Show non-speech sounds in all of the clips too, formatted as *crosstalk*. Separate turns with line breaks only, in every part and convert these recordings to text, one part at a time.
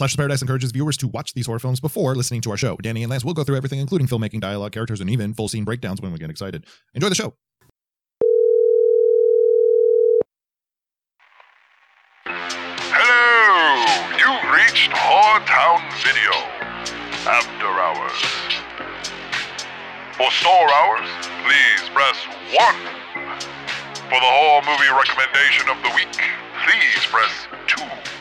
Alert Paradise encourages viewers to watch these horror films before listening to our show. Danny and Lance will go through everything, including filmmaking, dialogue, characters, and even full scene breakdowns when we get excited. Enjoy the show.
Hello! You've reached Whoretown Video. After hours. For store hours, please press 1. For the horror movie recommendation of the week, please press 2.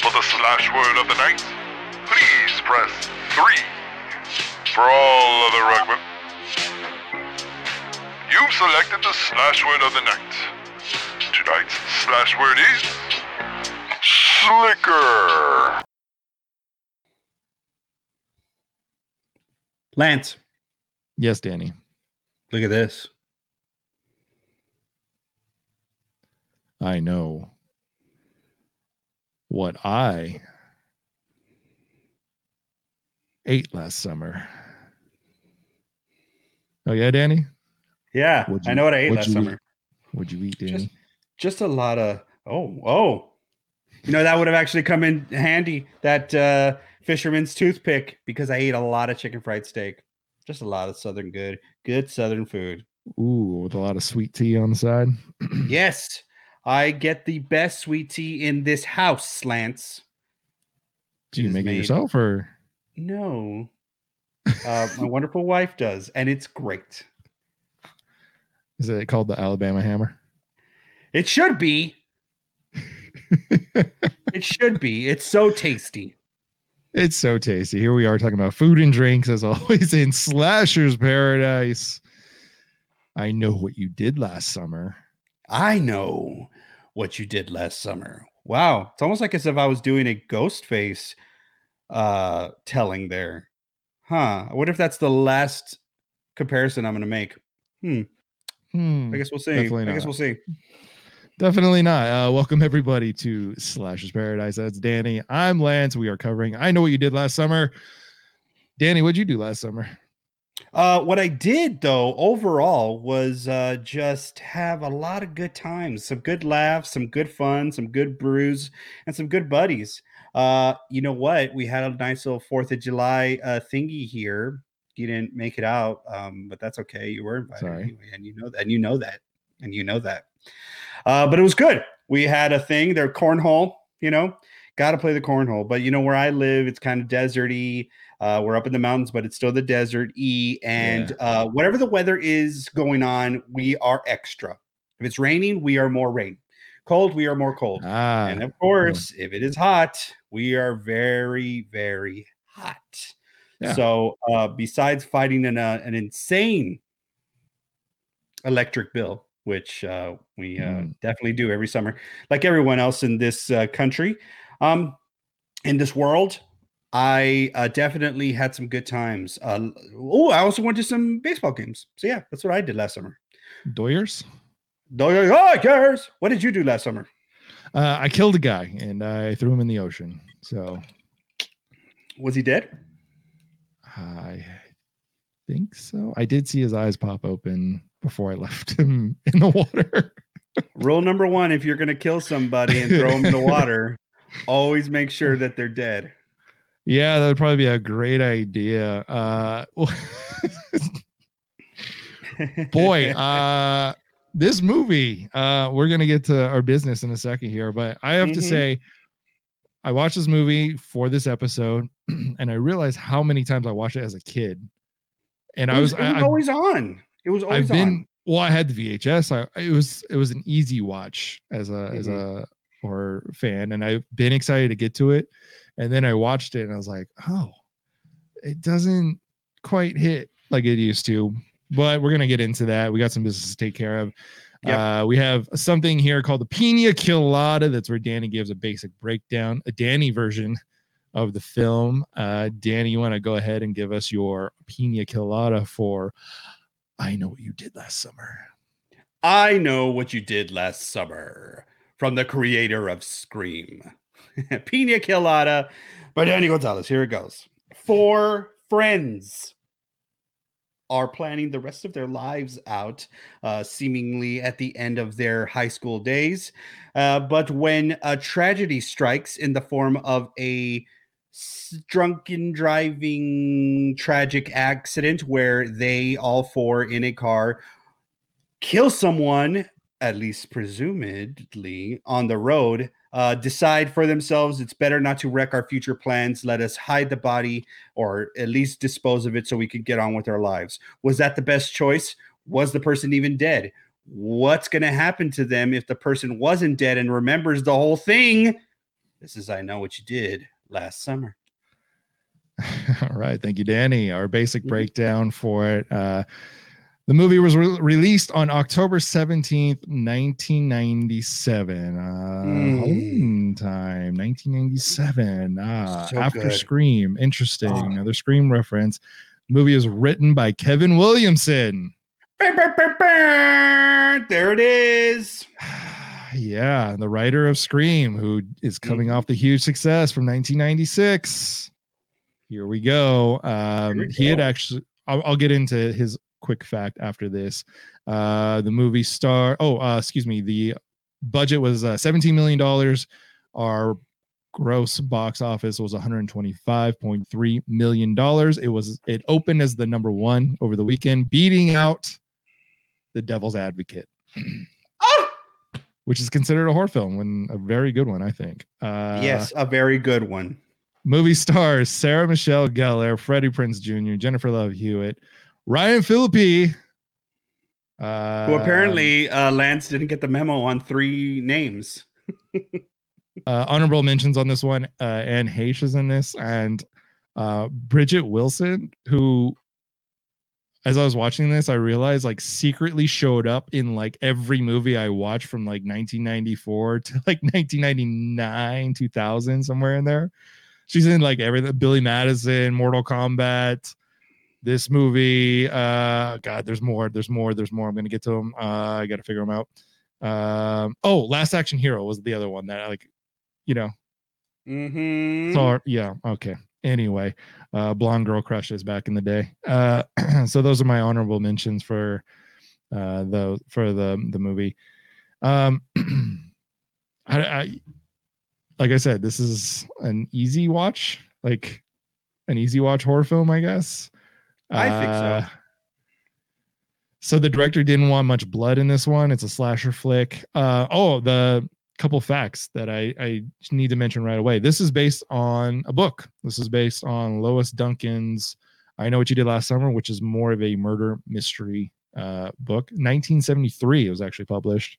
For the slash word of the night, please press 3. For all other recommend... You've selected the slash word of the night. Tonight's slash word is... Slicker.
Lance,
Yes, Danny.
look at this.
I know what I ate last summer. Oh, yeah, Danny?
Yeah,
What'd
I know what I ate last summer.
eat? What'd you eat, Danny?
Just, just a lot of oh oh. You know that would have actually come in handy. That uh, fisherman's toothpick because I ate a lot of chicken fried steak. Just a lot of southern good, good southern food.
Ooh, with a lot of sweet tea on the side. *clears throat*
Yes, I get the best sweet tea in this house, Lance.
Do you make it yourself or?
No, *laughs* uh, my wonderful wife does, and it's great.
Is it called the Alabama Hammer?
It should be. *laughs* it should be. It's so tasty.
It's so tasty. Here we are talking about food and drinks as *laughs* always in Slasher's Paradise. I know what you did last summer.
I know what you did last summer. Wow. It's almost like as if I was doing a ghost face uh telling there. Huh. I wonder if that's the last comparison I'm gonna make. Hmm.
Hmm,
I guess we'll see. I guess we'll see.
definitely not. Uh, welcome everybody to Slasher's Paradise. That's Danny. I'm Lance. We are covering I know what you did last summer. Danny, what'd you do last summer?
Uh, what I did though overall was uh, just have a lot of good times, some good laughs, some good fun, some good brews, and some good buddies. Uh, you know what? We had a nice little Fourth of July uh, thingy here. You didn't make it out, um, but that's okay. You were invited
Sorry.
anyway, and you know that, and you know that, and you know that. Uh, but it was good. We had a thing. There, cornhole. You know, got to play the cornhole. But you know where I live, it's kind of deserty. Uh, we're up in the mountains, but it's still the desert E. And uh, whatever the weather is going on, we are extra. If it's raining, we are more rain. Cold, we are more cold.
Ah,
and of course, if it is hot, we are very, very hot.
Yeah.
So, uh, besides fighting an uh, an insane electric bill, which uh, we uh,
Mm.
definitely do every summer, like everyone else in this uh, country, um, in this world, I uh, definitely had some good times. Uh, oh, I also went to some baseball games. So yeah, that's what I did last summer.
Doyers.
Doyers Oh, cares? What did you do last summer?
Uh, I killed a guy and I threw him in the ocean. So
Was he dead?
I think so. I did see his eyes pop open before I *laughs* left him in the water.
Rule number one: if you're going to kill somebody and throw them in the *laughs* water, always make sure that they're dead.
Yeah, that would probably be a great idea. Uh, *laughs* boy, uh, this movie, uh, we're gonna get to our business in a second here, but I have to
Mhm.
say, I watched this movie for this episode, *clears throat* and I realized how many times I watched it as a kid. And
it
I
was,
was,
it was
I,
always on. It was always
I've been
on.
well. I had the VHS. I it was it was an easy watch as a as
Mm-hmm.
a horror fan, and I've been excited to get to it. And then I watched it, and I was like, oh, it doesn't quite hit like it used to. But we're gonna get into that. We got some business to take care of.
Yep.
Uh, we have something here called the Pina Colada. That's where Danny gives a basic breakdown, a Danny version of the film. Uh, Danny, you want to go ahead and give us your Pina Colada for I know what you did last summer.
I know what you did last summer from the creator of Scream, *laughs* Pina Colada by Danny Gonzalez. Here it goes. Four friends are planning the rest of their lives out, uh, seemingly at the end of their high school days. Uh, but when a tragedy strikes in the form of a drunken driving tragic accident where they all four in a car kill someone, at least presumedly, on the road, uh, decide for themselves it's better not to wreck our future plans. Let us hide the body or at least dispose of it so we could get on with our lives. Was that the best choice? Was the person even dead? What's going to happen to them if the person wasn't dead and remembers the whole thing? This is I Know What You Did last summer. *laughs*
All right. Thank you, Danny. Our basic *laughs* breakdown for it. Uh, the movie was re- released on October 17th, 1997. Uh,
Mm.
Halloween time, 1997. Ah,
So
after
good.
Scream. Interesting.
Ah.
Another Scream reference. movie is written by Kevin Williamson.
There it is. *sighs*
yeah, the writer of Scream, who is coming
Mhm.
off the huge success from 1996. Here we go. Um,
we
he had actually, I'll, I'll get into his quick fact after this. Uh, the movie star, oh, uh, excuse me, the budget was uh, $17 million. Our gross box office was 125.3 million dollars. It was it opened as the number one over the weekend, beating out The Devil's Advocate which is considered a horror film and a very good one, I think. Uh,
yes, a very good one.
Movie stars Sarah Michelle Gellar, Freddie Prinze Jr., Jennifer Love Hewitt, Ryan Phillippe. Uh,
Who apparently uh, Lance didn't get the memo on three names. *laughs*
uh, honorable mentions on this one. Uh, Anne Heche is in this, and uh, Bridget Wilson, who, as I was watching this, I realized like secretly showed up in like every movie I watched from like 1994 *laughs* to like 1999, 2000, somewhere in there. She's in like everything. Billy Madison, Mortal Kombat. This movie, uh, God, there's more, there's more, there's more. I'm gonna get to them. Uh, I gotta figure them out. Um, oh, Last Action Hero was the other one that I like you know
Mm-hmm.
so yeah okay anyway uh blonde girl crushes back in the day uh *clears throat* so those are my honorable mentions for uh the for the the movie um *clears throat* I, I like i said this is an easy watch like an easy watch horror film i guess
I think so.
Uh, so the director didn't want much blood in this one. It's a slasher flick. Uh, oh, the couple facts that I, I need to mention right away. This is based on a book. This is based on Lois Duncan's I Know What You Did Last Summer, which is more of a murder mystery uh, book. 1973, it was actually published.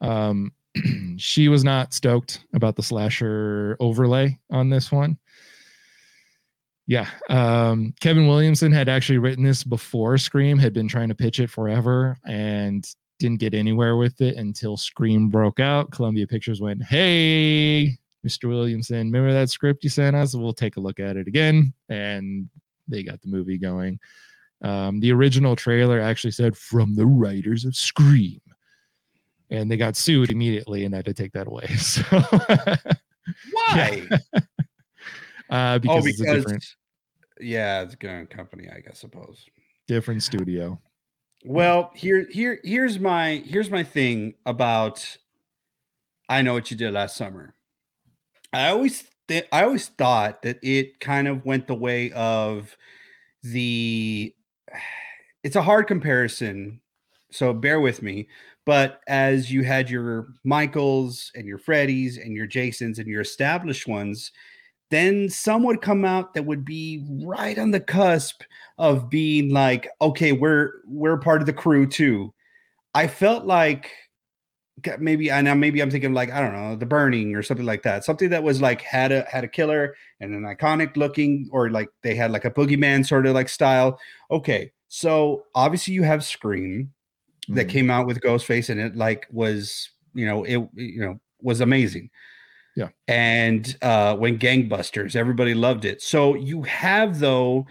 Um, *clears throat* she was not stoked about the slasher overlay on this one. Yeah. Um, Kevin Williamson had actually written this before Scream, had been trying to pitch it forever and didn't get anywhere with it until Scream broke out. Columbia Pictures went, Hey, Mr. Williamson, remember that script you sent us? We'll take a look at it again. And they got the movie going. Um, the original trailer actually said, From the writers of Scream. And they got sued immediately and had to take that away. *laughs* So, *laughs*
Why?
Uh, because,
oh,
it's a
because
different,
yeah, it's a good company, I guess. Suppose.
different studio.
Well, here, here, here's my here's my thing about. I know what you did last summer. I always th- I always thought that it kind of went the way of the. *sighs* It's a hard comparison, so bear with me. But as you had your Michaels and your Freddys and your Jasons and your established ones, then some would come out that would be right on the cusp of being like, okay, we're we're part of the crew too. I felt like maybe I know maybe I'm thinking like I don't know the burning or something like that. Something that was like had a had a killer and an iconic looking or like they had like a boogeyman sort of like style. Okay, so obviously you have Scream that
Mhm.
came out with Ghostface and it like was you know it you know was amazing.
Yeah.
And uh when Gangbusters, everybody loved it. So you have though,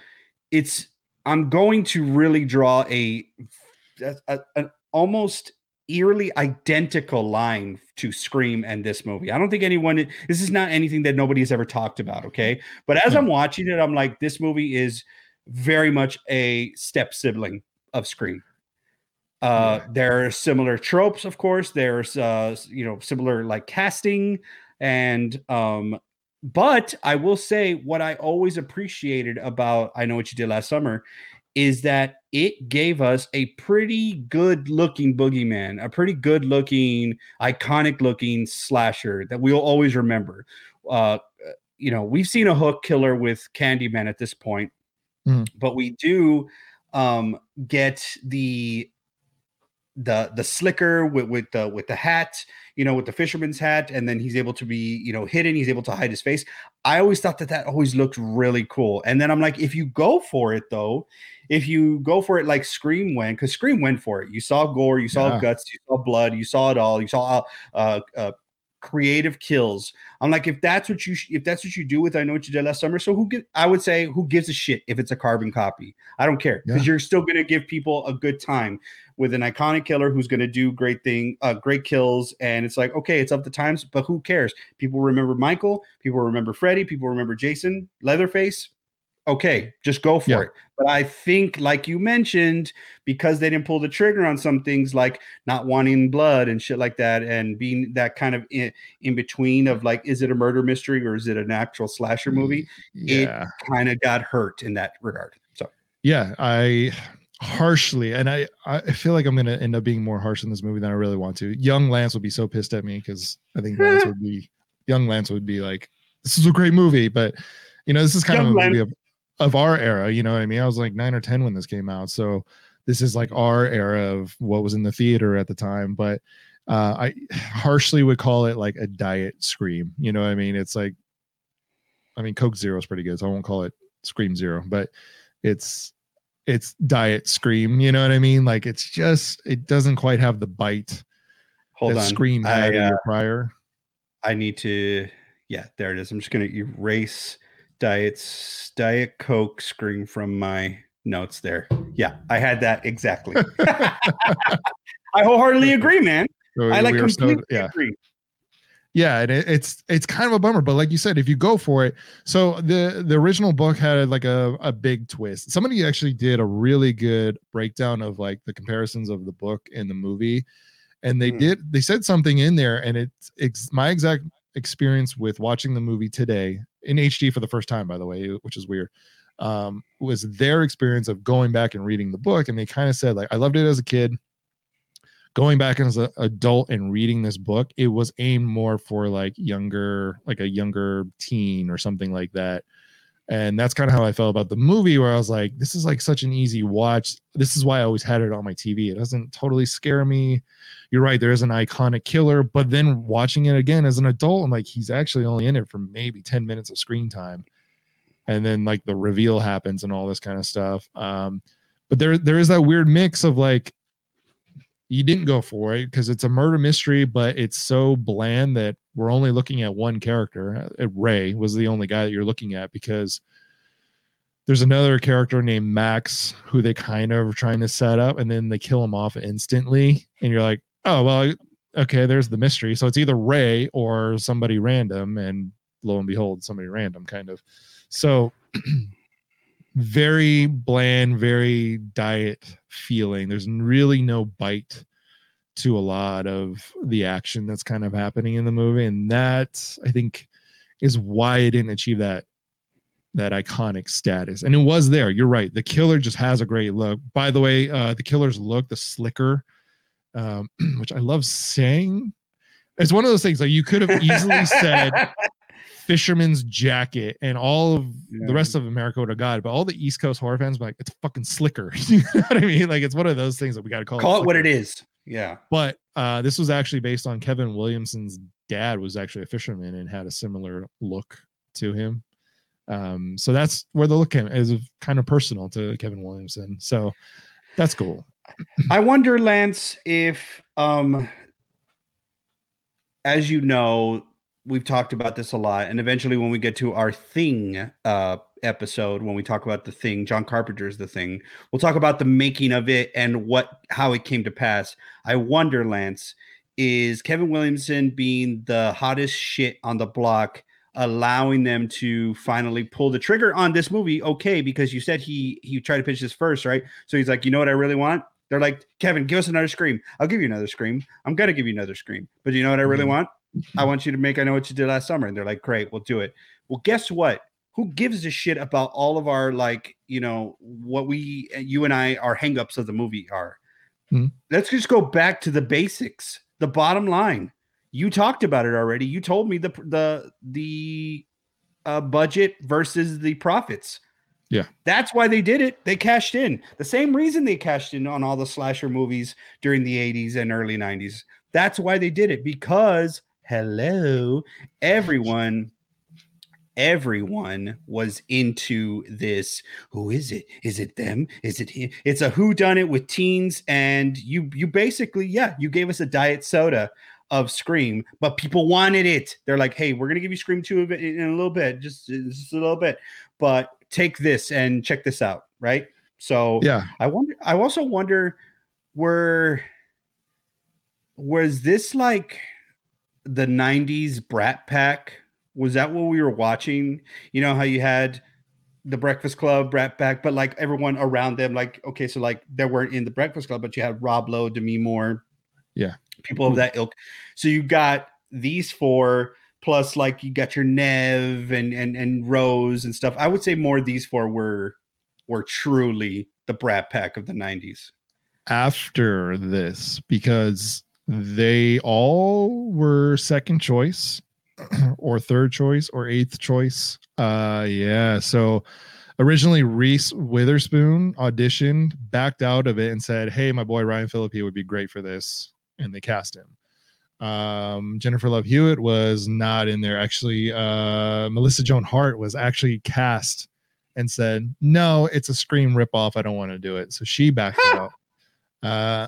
it's I'm going to really draw a, a, an almost eerily identical line to Scream and this movie. I don't think anyone this is not anything that nobody has ever talked about, okay? But as. I'm watching it, I'm like, this movie is very much a step sibling of Scream. Uh, There are similar tropes, of course. There's uh, you know similar like casting and um, but I will say what I always appreciated about I know what you did last summer is that it gave us a pretty good looking boogeyman, a pretty good looking, iconic looking slasher that we'll always remember. Uh, you know, we've seen a hook killer with Candyman at this point,
Mhm.
but we do um, get the the the slicker with with the with the hat, you know, with the fisherman's hat, and then he's able to be you know hidden. He's able to hide his face. I always thought that that always looked really cool. And then I'm like, if you go for it though, if you go for it like Scream went, because Scream went for it. You saw gore, you saw
Yeah.
guts, you saw blood, you saw it all. You saw uh, uh, creative kills. I'm like, if that's what you sh- if that's what you do with I know what you did last summer. So who gi- I would say who gives a shit if it's a carbon copy? I don't care because
Yeah.
you're still gonna give people a good time with an iconic killer who's gonna do great thing, uh, great kills, and it's like okay, it's up to times, but who cares? People remember Michael, people remember Freddy, people remember Jason, Leatherface. Okay, just go for
Yeah.
it. But I think, like you mentioned, because they didn't pull the trigger on some things like not wanting blood and shit like that, and being that kind of in, in between of like, is it a murder mystery or is it an actual slasher movie?
Yeah.
Kind of got hurt in that regard. So
yeah i harshly and i i feel like i'm gonna end up being more harsh in this movie than i really want to young lance would be so pissed at me because i think lance *laughs* would be young lance would be like this is a great movie but you know this is kind
Young
of a
Lance-
movie of, of our era you know what i mean i was like nine or ten when this came out so this is like our era of what was in the theater at the time but uh i *sighs* harshly would call it like a diet scream you know what i mean it's like i mean coke zero is pretty good so i won't call it scream zero but it's it's diet scream you know what i mean like it's just it doesn't quite have the bite
hold
that
on.
scream had
I, uh,
prior
I need to. Yeah, there it is. I'm just gonna erase diets diet coke scream from my notes there. Yeah, I had that exactly. *laughs* I wholeheartedly agree, man.
So
I like
were so-
completely
yeah
agree.
yeah and it, it's it's kind of a bummer but like you said if you go for it so the the original book had like a, a big twist somebody actually did a really good breakdown of like the comparisons of the book and the movie and they
Hmm.
did they said something in there and it's it's my exact experience with watching the movie today in hd for the first time by the way which is weird um was their experience of going back and reading the book and they kind of said like i loved it as a kid going back as an adult and reading this book, it was aimed more for like younger, like a younger teen or something like that. And that's kind of how I felt about the movie, where I was like, this is like such an easy watch. This is why I always had it on my TV. It doesn't totally scare me. You're right, there is an iconic killer, but then watching it again as an adult, I'm like, he's actually only in it for maybe 10 minutes of screen time. And then like the reveal happens and all this kind of stuff. Um, but there there is that weird mix of like you didn't go for it because it's a murder mystery, but it's so bland that we're only looking at one character. Uh, Ray was the only guy that you're looking at because there's another character named Max who they kind of are trying to set up, and then they kill him off instantly, and you're like, oh well, okay, there's the mystery. So it's either Ray or somebody random, and lo and behold, somebody random, kind of. So *clears throat* very bland, very diet feeling. There's really no bite to a lot of the action that's kind of happening in the movie, and that I think is why it didn't achieve that that iconic status. And it was there. You're right. The killer just has a great look. By the way, uh, the killer's look, the slicker, um, *clears throat* which I love saying. It's one of those things like you could have easily said *laughs* fisherman's jacket and all of
Yeah.
the rest of America would have got it, but all the East Coast horror fans were like, it's fucking slicker. *laughs* you know what I mean? Like it's one of those things that we got to call,
Call it what it is. Yeah.
But uh, this was actually based on Kevin Williamson's dad was actually a fisherman and had a similar look to him. Um, so that's where the look came is kind of personal to Kevin Williamson. So that's cool.
I wonder, Lance, if um as you know, we've talked about this a lot, and eventually when we get to our thing uh episode, when we talk about the thing, John Carpenter's the thing, we'll talk about the making of it and what how it came to pass. I wonder, Lance, is Kevin Williamson being the hottest shit on the block allowing them to finally pull the trigger on this movie. Okay, because you said he he tried to pitch this first, right? So he's like, you know what I really want? They're like, Kevin, give us another scream. I'll give you another scream. I'm gonna give you another scream. But you know what I really
Mhm.
want? I want you to make I know what you did last summer. And they're like, great, we'll do it. Well, guess what? Who gives a shit about all of our like, you know, what we you and I our hangups of the movie are?
Mhm.
Let's just go back to the basics. The bottom line. You talked about it already. You told me the the the uh, budget versus the profits.
Yeah.
That's why they did it. They cashed in. The same reason they cashed in on all the slasher movies during the 80s and early 90s. That's why they did it because hello, everyone. Everyone was into this. Who is it? Is it them? Is it him? It's a who done it with teens and you you basically yeah you gave us a diet soda of scream but people wanted it. They're like hey we're gonna give you scream 2 of it in a little bit just, just a little bit but take this and check this out right? So
Yeah.
I wonder. I also wonder, were was this like the '90s Brat Pack? Was that what we were watching? You know how you had the Breakfast Club, Brat Pack, but like everyone around them, like okay, so like they weren't in the Breakfast Club, but you had Rob Lowe, Demi Moore,
Yeah.
people of that ilk. So you got these four plus like you got your Neve and and and Rose and stuff. I would say more of these four were were truly the Brat Pack of the '90s.
after this because they all were second choice *clears throat* or third choice or eighth choice. Uh yeah, so originally Reese Witherspoon auditioned, backed out of it and said, "Hey, my boy Ryan Phillippe would be great for this." And they cast him. Um Jennifer Love Hewitt was not in there actually. Uh Melissa Joan Hart was actually cast and said, "No, it's a Scream ripoff. I don't want to do it." So she backed out. Uh,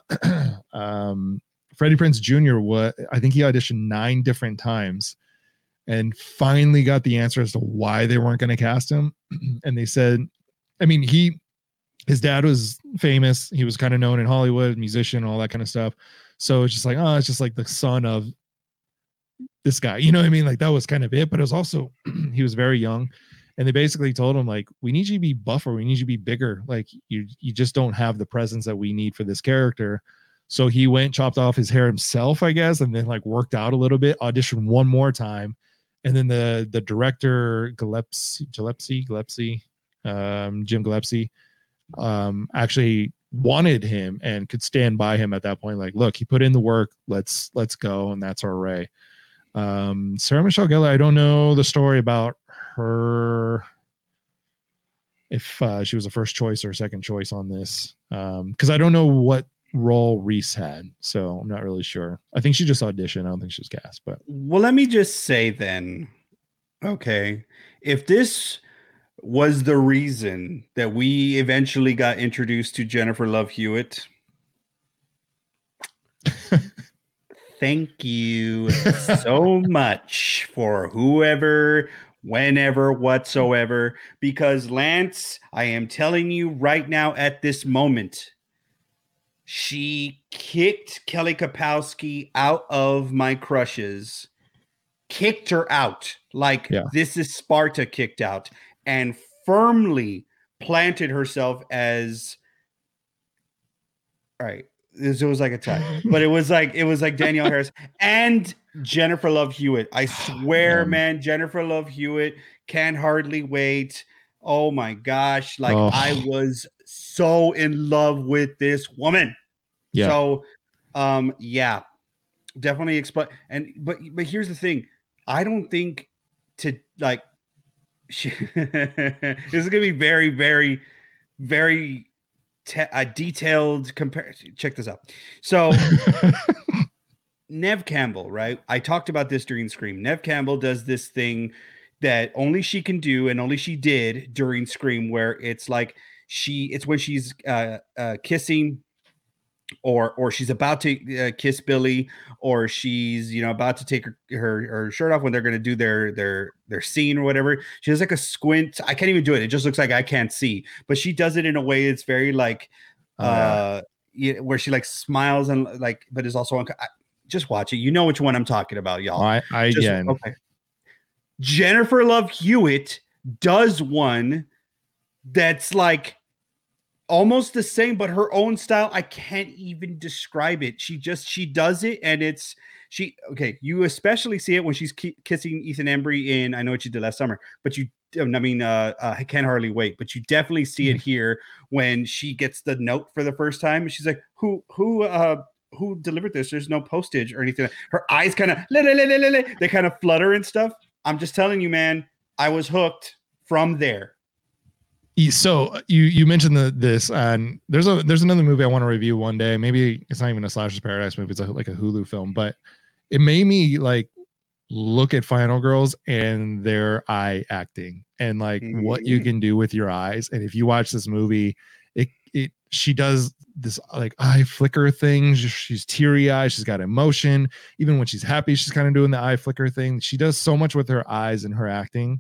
*clears throat* um, Freddie Prinze Jr. What I think he auditioned nine different times, and finally got the answer as to why they weren't going to cast him. *clears throat* and they said, I mean, he, his dad was famous. He was kind of known in Hollywood, musician, all that kind of stuff. So it's just like, oh, it's just like the son of this guy. You know what I mean? Like that was kind of it. But it was also *clears throat* he was very young and they basically told him like we need you to be buffer we need you to be bigger like you you just don't have the presence that we need for this character so he went chopped off his hair himself i guess and then like worked out a little bit auditioned one more time. And then the the director gillespie gillespie gillespie um jim gillespie um actually wanted him and could stand by him at that point like look he put in the work. Let's let's go and that's our ray. Um sarah michelle gellar i don't know the story about her if uh, she was a first choice or second choice on this because i don't know what role reese had so i'm not really sure i think she just auditioned i don't think she was cast but
Well, let me just say then, okay, if this was the reason that we eventually got introduced to Jennifer Love Hewitt, thank you so *laughs* much for whoever, whenever, whatsoever. Because Lance, I am telling you right now at this moment, she kicked Kelly Kapowski out of my crushes, kicked her out like
Yeah.
this is Sparta kicked out, and firmly planted herself as all right. This it was like a tie, *laughs* but it was like it was like Danielle Harris and Jennifer Love Hewitt. I *sighs* swear,
Man.
man, Jennifer Love Hewitt can hardly wait. Oh my gosh, like
Oh.
I was so in love with this woman.
Yeah.
So, um, yeah, definitely explain. And but but here's the thing: I don't think to like. She, *laughs* this is gonna be very, very, very te- uh, detailed comparison. Check this out. So. *laughs* Neve Campbell, right? I talked about this during Scream. Neve Campbell does this thing that only she can do and only she did during Scream, where it's like she, it's when she's uh, uh, kissing or or she's about to uh, kiss Billy, or she's you know about to take her, her her shirt off when they're gonna do their their their scene or whatever. She has like a squint. I can't even do it. It just looks like I can't see. But she does it in a way it's very like
Oh,
uh yeah, where she like smiles and like but is also unco- I, just watch it. You know which one I'm talking about, y'all.
i i
Just-
yeah
okay. Jennifer Love Hewitt does one that's like almost the same, but her own style. I can't even describe it. She just she does it, and it's she. Okay, you especially see it when she's ki- kissing Ethan Embry in. I know what you did last summer, but you. I mean, uh, uh, I can hardly wait. But you definitely see it here when she gets the note for the first time, she's like, "Who, who, uh, who delivered this? There's no postage or anything." Her eyes kind of, they kind of flutter and stuff. I'm just telling you, man. I was hooked from there.
So you you mentioned the, this, and there's a there's another movie I want to review one day. Maybe it's not even a Slashers Paradise movie; it's a, like a Hulu film. But it made me like look at Final Girls and their eye acting and like mm-hmm. what you mm. can do with your eyes. And if you watch this movie, she does this like eye flicker thing. She's teary eyed. She's got emotion. Even when she's happy, she's kind of doing the eye flicker thing. She does so much with her eyes and her acting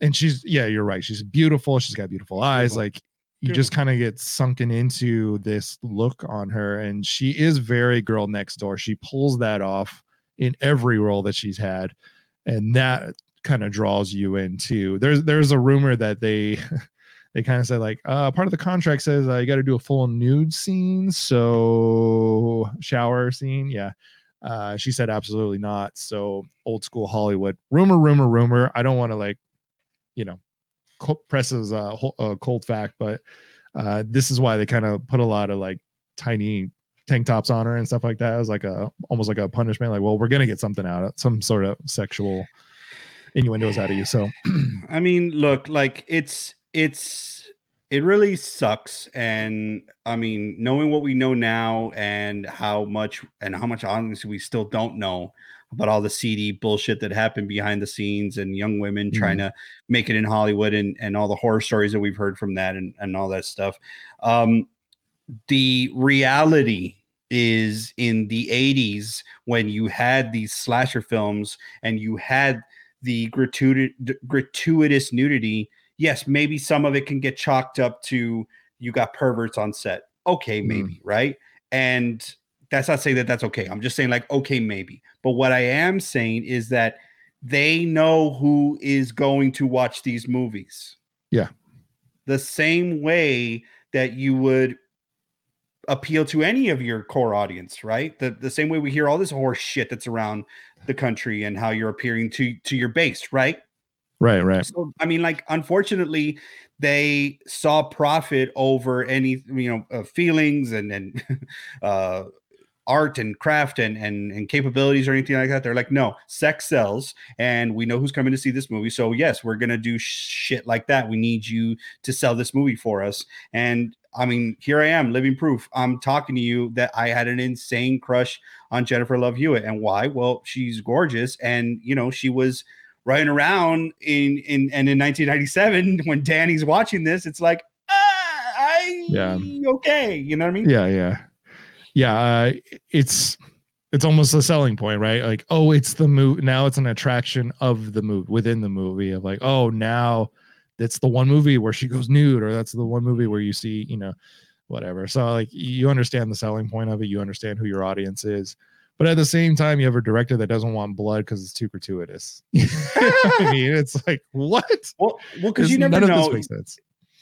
and she's yeah, you're right. She's beautiful. She's got beautiful eyes. Beautiful. Like you beautiful. just kind of get sunken into this look on her, and she is very girl next door. She pulls that off in every role that she's had, and that kind of draws you into. There's there's a rumor that they. *laughs* they kind of said like uh part of the contract says uh, you got to do a full nude scene so shower scene yeah uh she said absolutely not so old school hollywood rumor rumor rumor i don't want to like you know presses a, a cold fact, but uh, this is why they kind of put a lot of like tiny tank tops on her and stuff like that. It was like a almost like a punishment. Like, well, we're gonna get something out of some sort of sexual innuendos out of you. So, *clears throat*
I mean, look, like it's it's it really sucks, and I mean, knowing what we know now and how much and how much honestly we still don't know about all the seedy bullshit that happened behind the scenes and young women mm-hmm. trying to make it in Hollywood and, and all the horror stories that we've heard from that and, and all that stuff. Um, the reality is in the 80s when you had these slasher films and you had the gratuitous, gratuitous nudity. Yes, maybe some of it can get chalked up to you got perverts on set. Okay, maybe, mm. right? And that's not saying that that's okay. I'm just saying, like, okay, maybe. But what I am saying is that they know who is going to watch these movies.
Yeah.
The same way that you would appeal to any of your core audience, right? The the same way we hear all this horse shit that's around the country and how you're appearing to to your base, right?
Right, right.
So I mean, like, unfortunately, they saw profit over any you know uh, feelings and and *laughs* uh, art and craft and, and and capabilities or anything like that. They're like, no, sex sells, and we know who's coming to see this movie. So yes, we're gonna do shit like that. We need you to sell this movie for us. And I mean, here I am, living proof. I'm talking to you that I had an insane crush on Jennifer Love Hewitt, and why? Well, she's gorgeous, and you know, she was running around in in and in 1997 *laughs* when Danny's watching this. It's like, ah, I yeah, okay, you know what I mean?
Yeah, yeah yeah, uh, it's it's almost a selling point, right? Like, oh, it's the movie. Now it's an attraction of the movie within the movie of like, oh, now that's the one movie where she goes nude, or that's the one movie where you see, you know, whatever. So like you understand the selling point of it, you understand who your audience is. But at the same time, you have a director that doesn't want blood because it's too gratuitous. *laughs* I mean, it's like what?
Well, well, because you never know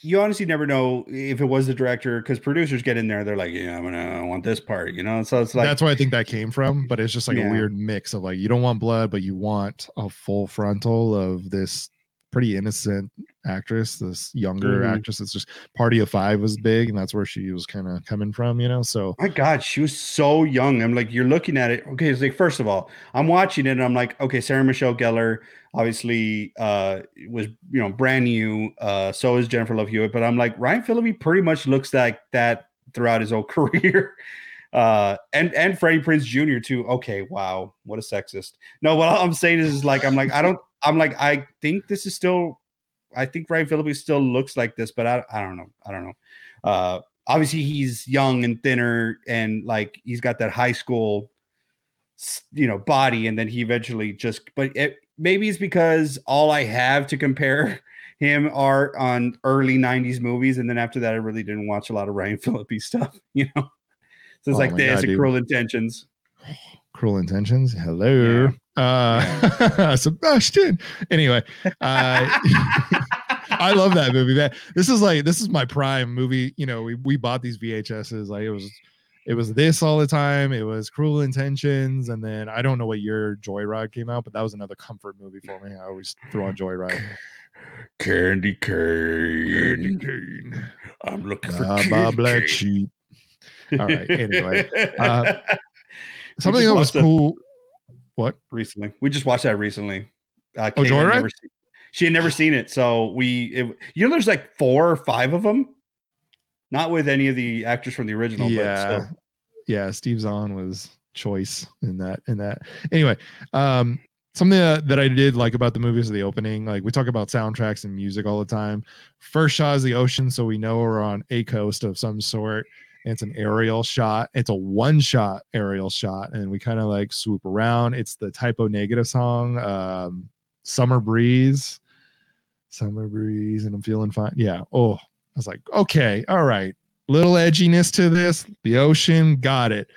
you honestly never know if it was the director because producers get in there, they're like, yeah, I'm gonna I want this part, you know. So it's like
that's where I think that came from, but it's just like yeah. a weird mix of like you don't want blood, but you want a full frontal of this pretty innocent actress, this younger mm-hmm. actress. It's just Party of Five was big, and that's where she was kind of coming from, you know. So
my God, she was so young. I'm like, you're looking at it. Okay, it's like first of all, I'm watching it, and I'm like, okay, Sarah Michelle Gellar obviously uh was you know brand new. Uh, so is Jennifer Love Hewitt, but I'm like Ryan Phillippe pretty much looks like that throughout his whole *laughs* career. uh and and Freddie Prinze Jr. too. Okay, wow, what a sexist. No, what I'm saying is, is like I'm like I don't I'm like, I think this is still, I think Ryan Phillippe still looks like this, but I, I don't know. I don't know. Uh, obviously he's young and thinner and like he's got that high school, you know, body. And then he eventually just, but it, maybe it's because all I have to compare *laughs* him are on early 90s movies. And then after that, I really didn't watch a lot of Ryan *laughs* Phillippe stuff, you know? So it's oh like this God, and Cruel Intentions.
Cruel Intentions. Hello.
Yeah.
Uh, *laughs* Sebastian. Anyway, uh, *laughs* I love that movie. That this is like this is my prime movie. You know, we we bought these VHSs. Like it was it was this all the time. It was Cruel Intentions, and then I don't know what year Joyride came out, but that was another comfort movie for me. I always throw on Joyride.
Candy cane.
cane.
I'm looking for candy
bah, black sheep. All right. Anyway, *laughs* uh, something that was cool. What?
recently. We just watched that recently. Uh,
Oh, Joyride?
never seen- she had never seen it, so we. It, you know, there's like four or five of them. Not with any of the actors from the original.
yeah,
But
yeah. Steve Zahn was choice in that. In that. Anyway, um, something that, that I did like about the movie is the opening. Like we talk about soundtracks and music all the time. First shot is the ocean, so we know we're on a coast of some sort. It's an aerial shot. It's a one shot aerial shot, and we kind of like swoop around. It's the Type O Negative song, um, "Summer Breeze." Summer breeze, and I'm feeling fine. Yeah. Oh, I was like, okay, all right. Little edginess to this. The ocean, got it.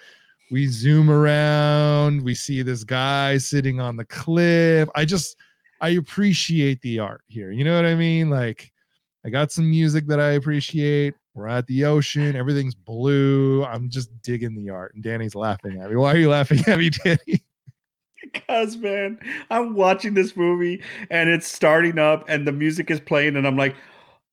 We zoom around. We see this guy sitting on the cliff. I just, I appreciate the art here. You know what I mean? Like, I got some music that I appreciate. We're at the ocean. Everything's blue. I'm just digging the art. And Danny's laughing at me. Why are you laughing at me, Danny? *laughs*
Because man, I'm watching this movie and it's starting up and the music is playing and I'm like,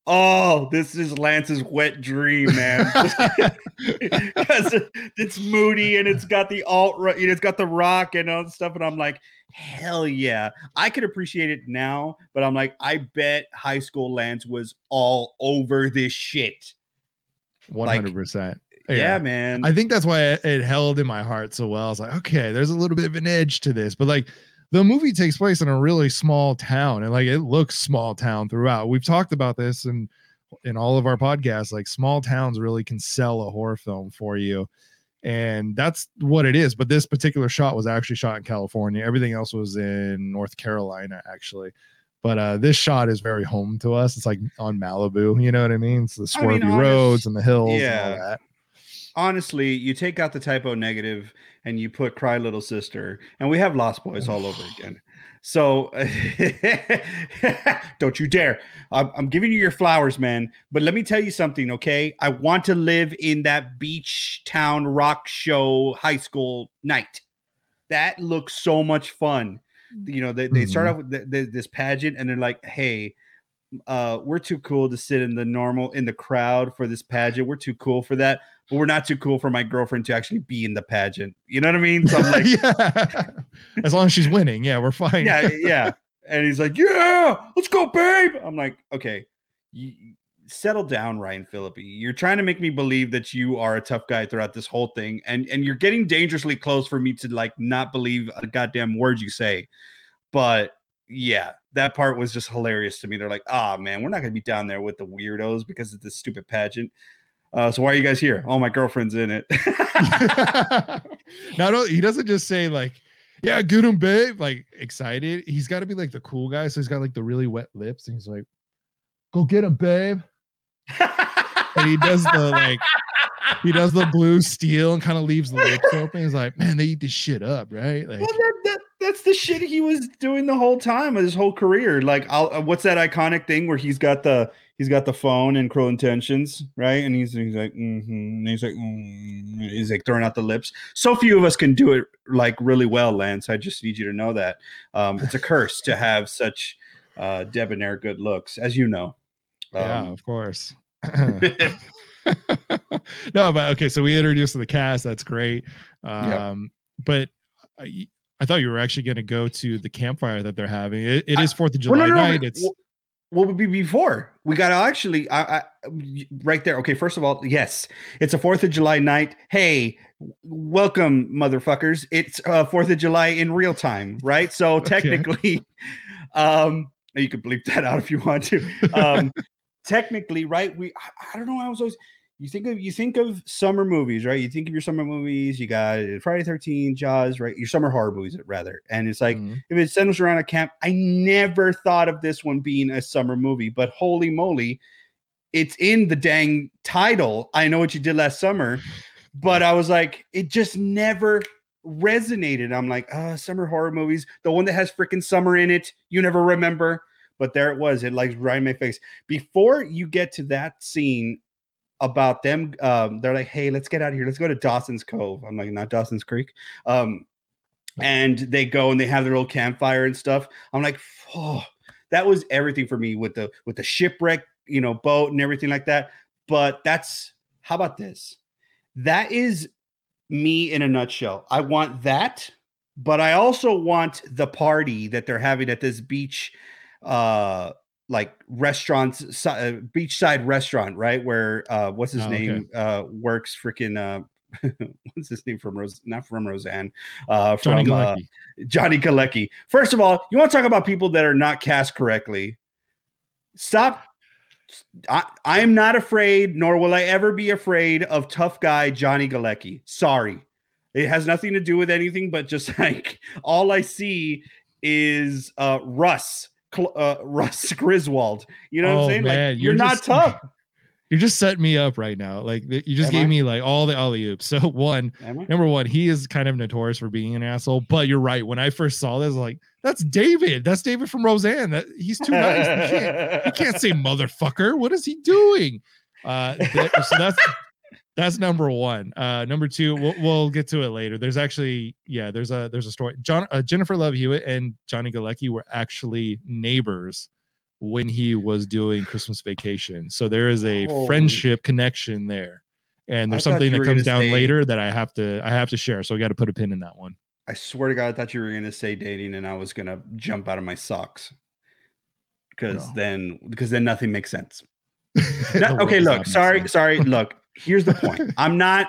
oh, this is Lance's wet dream, man. *laughs* *laughs* Because it's moody and it's got the alt, you know, it's got the rock and all stuff, and I'm like, hell yeah, I could appreciate it now, but I'm like, I bet high school Lance was all over this shit.
100%.
Yeah, man.
I think that's why it, it held in my heart so well. I was like, okay, there's a little bit of an edge to this, but like the movie takes place in a really small town and like it looks small town throughout. We've talked about this in in all of our podcasts. Like small towns really can sell a horror film for you. And that's what it is. But this particular shot was actually shot in California. Everything else was in North Carolina, actually. But uh, this shot is very home to us. It's like on Malibu, you know what I mean? It's the
I mean, honest-
roads and the hills and
yeah.
all that.
honestly, you take out the Type O Negative and you put Cry Little Sister, and we have Lost Boys all over *sighs* again. So *laughs* don't you dare. I'm, I'm giving you your flowers, man. But let me tell you something, okay? I want to live in that beach town rock show high school night. That looks so much fun. You know, they, they start
Mhm.
off with th- th- this pageant and they're like, hey, uh, we're too cool to sit in the normal in the crowd for this pageant. We're too cool for that, but we're not too cool for my girlfriend to actually be in the pageant. You know what I mean? So I'm *laughs* like,
yeah. As long as she's winning, yeah, we're fine.
yeah, yeah. And he's like, yeah, let's go, babe. I'm like, okay, you, settle down, Ryan Phillippe. You're trying to make me believe that you are a tough guy throughout this whole thing, and and you're getting dangerously close for me to like not believe a goddamn word you say. But yeah, that part was just hilarious to me. They're like, ah, man, we're not gonna be down there with the weirdos because of this stupid pageant. Uh, so why are you guys here? Oh, my girlfriend's in it. *laughs*
Not only he doesn't just say like, yeah, good him, babe, like excited. He's got to be like the cool guy. So he's got like the really wet lips, and he's like, go get him, babe. And he does the like, he does the blue steel and kind of leaves the lips open. He's like, man, they eat this shit up, right? Like,
Well, that, that, that's the shit he was doing the whole time of his whole career. Like, I'll, uh, what's that iconic thing where he's got the he's got the phone and cruel intentions, right? And he's he's like, mm-hmm, and he's like, mm, he's like throwing out the lips. So few of us can do it like really well, Lance. I just need you to know that um, it's a curse to have such uh, debonair good looks, as you know.
Yeah,
Um,
of course. *laughs* *laughs* no, but okay, so we introduced the cast. That's great. Um, but I, I thought you were actually going to go to the campfire that they're having. It, it is Fourth of July
no, no, no,
night.
we-
It's
what would be before? We got to actually, I, I, right there. Okay, first of all, yes, it's a Fourth of July night. Hey, welcome, motherfuckers! It's uh, Fourth of July in real time, right? So *laughs*
Okay.
technically, um, you could bleep that out if you want to. Um, technically, right? We, I, I don't know. I was always. You think of you think of summer movies, right? You think of your summer movies. You got Friday Thirteen, Jaws, right? Your summer horror movies, rather. And it's like
Mhm.
if it centers around a camp, I never thought of this one being a summer movie, but holy moly, it's in the dang title. I know what you did last summer, *laughs* but I was like, it just never resonated. I'm like, uh, summer horror movies, the one that has freaking summer in it, you never remember. But there it was. It like right in my face. Before you get to that scene about them, um, they're like, hey, let's get out of here. Let's go to Dawson's Cove. I'm like, not Dawson's Creek. Um, and they go and they have their little campfire and stuff. I'm like, oh, that was everything for me with the with the shipwreck, you know, boat and everything like that. But that's how about this? That is me in a nutshell. I want that, but I also want the party that they're having at this beach uh like restaurants uh, beachside restaurant right where uh what's his oh, name okay. uh works freaking uh *laughs* what's his name from Rose? Not from Roseanne. Uh, from Johnny uh, Galecki. Uh, Johnny Galecki. First of all, you want to talk about people that are not cast correctly? Stop. I, I am not afraid, nor will I ever be afraid of tough guy Johnny Galecki. Sorry, it has nothing to do with anything, but just *laughs* like all I see is uh, Russ. Uh, Russ *laughs* Griswold. You know oh, what I'm oh, saying? Man, like you're, you're not tough. *laughs*
You're just setting me up right now. Like you just Am gave I? me like all the alley oops. So *laughs* one, number one, he is kind of notorious for being an asshole. But you're right. When I first saw this, like that's David. That's David from Roseanne. That he's too nice. You can't, you can't say motherfucker. What is he doing? Uh, that, so that's that's number one. Uh, number two, we'll, we'll, get to it later. There's actually, yeah, there's a there's a story. John uh, Jennifer Love Hewitt and Johnny Galecki were actually neighbors when he was doing Christmas Vacation. So there is a Holy. friendship connection there. And there's something that comes down say, later that I have to I have to share. So I got to put a pin in that one.
I swear to God, I thought you were going to say dating, and I was going to jump out of my socks because no. then because then nothing makes sense. *laughs* no, okay, look, sorry, sorry. *laughs* Look, here's the point. *laughs* I'm not,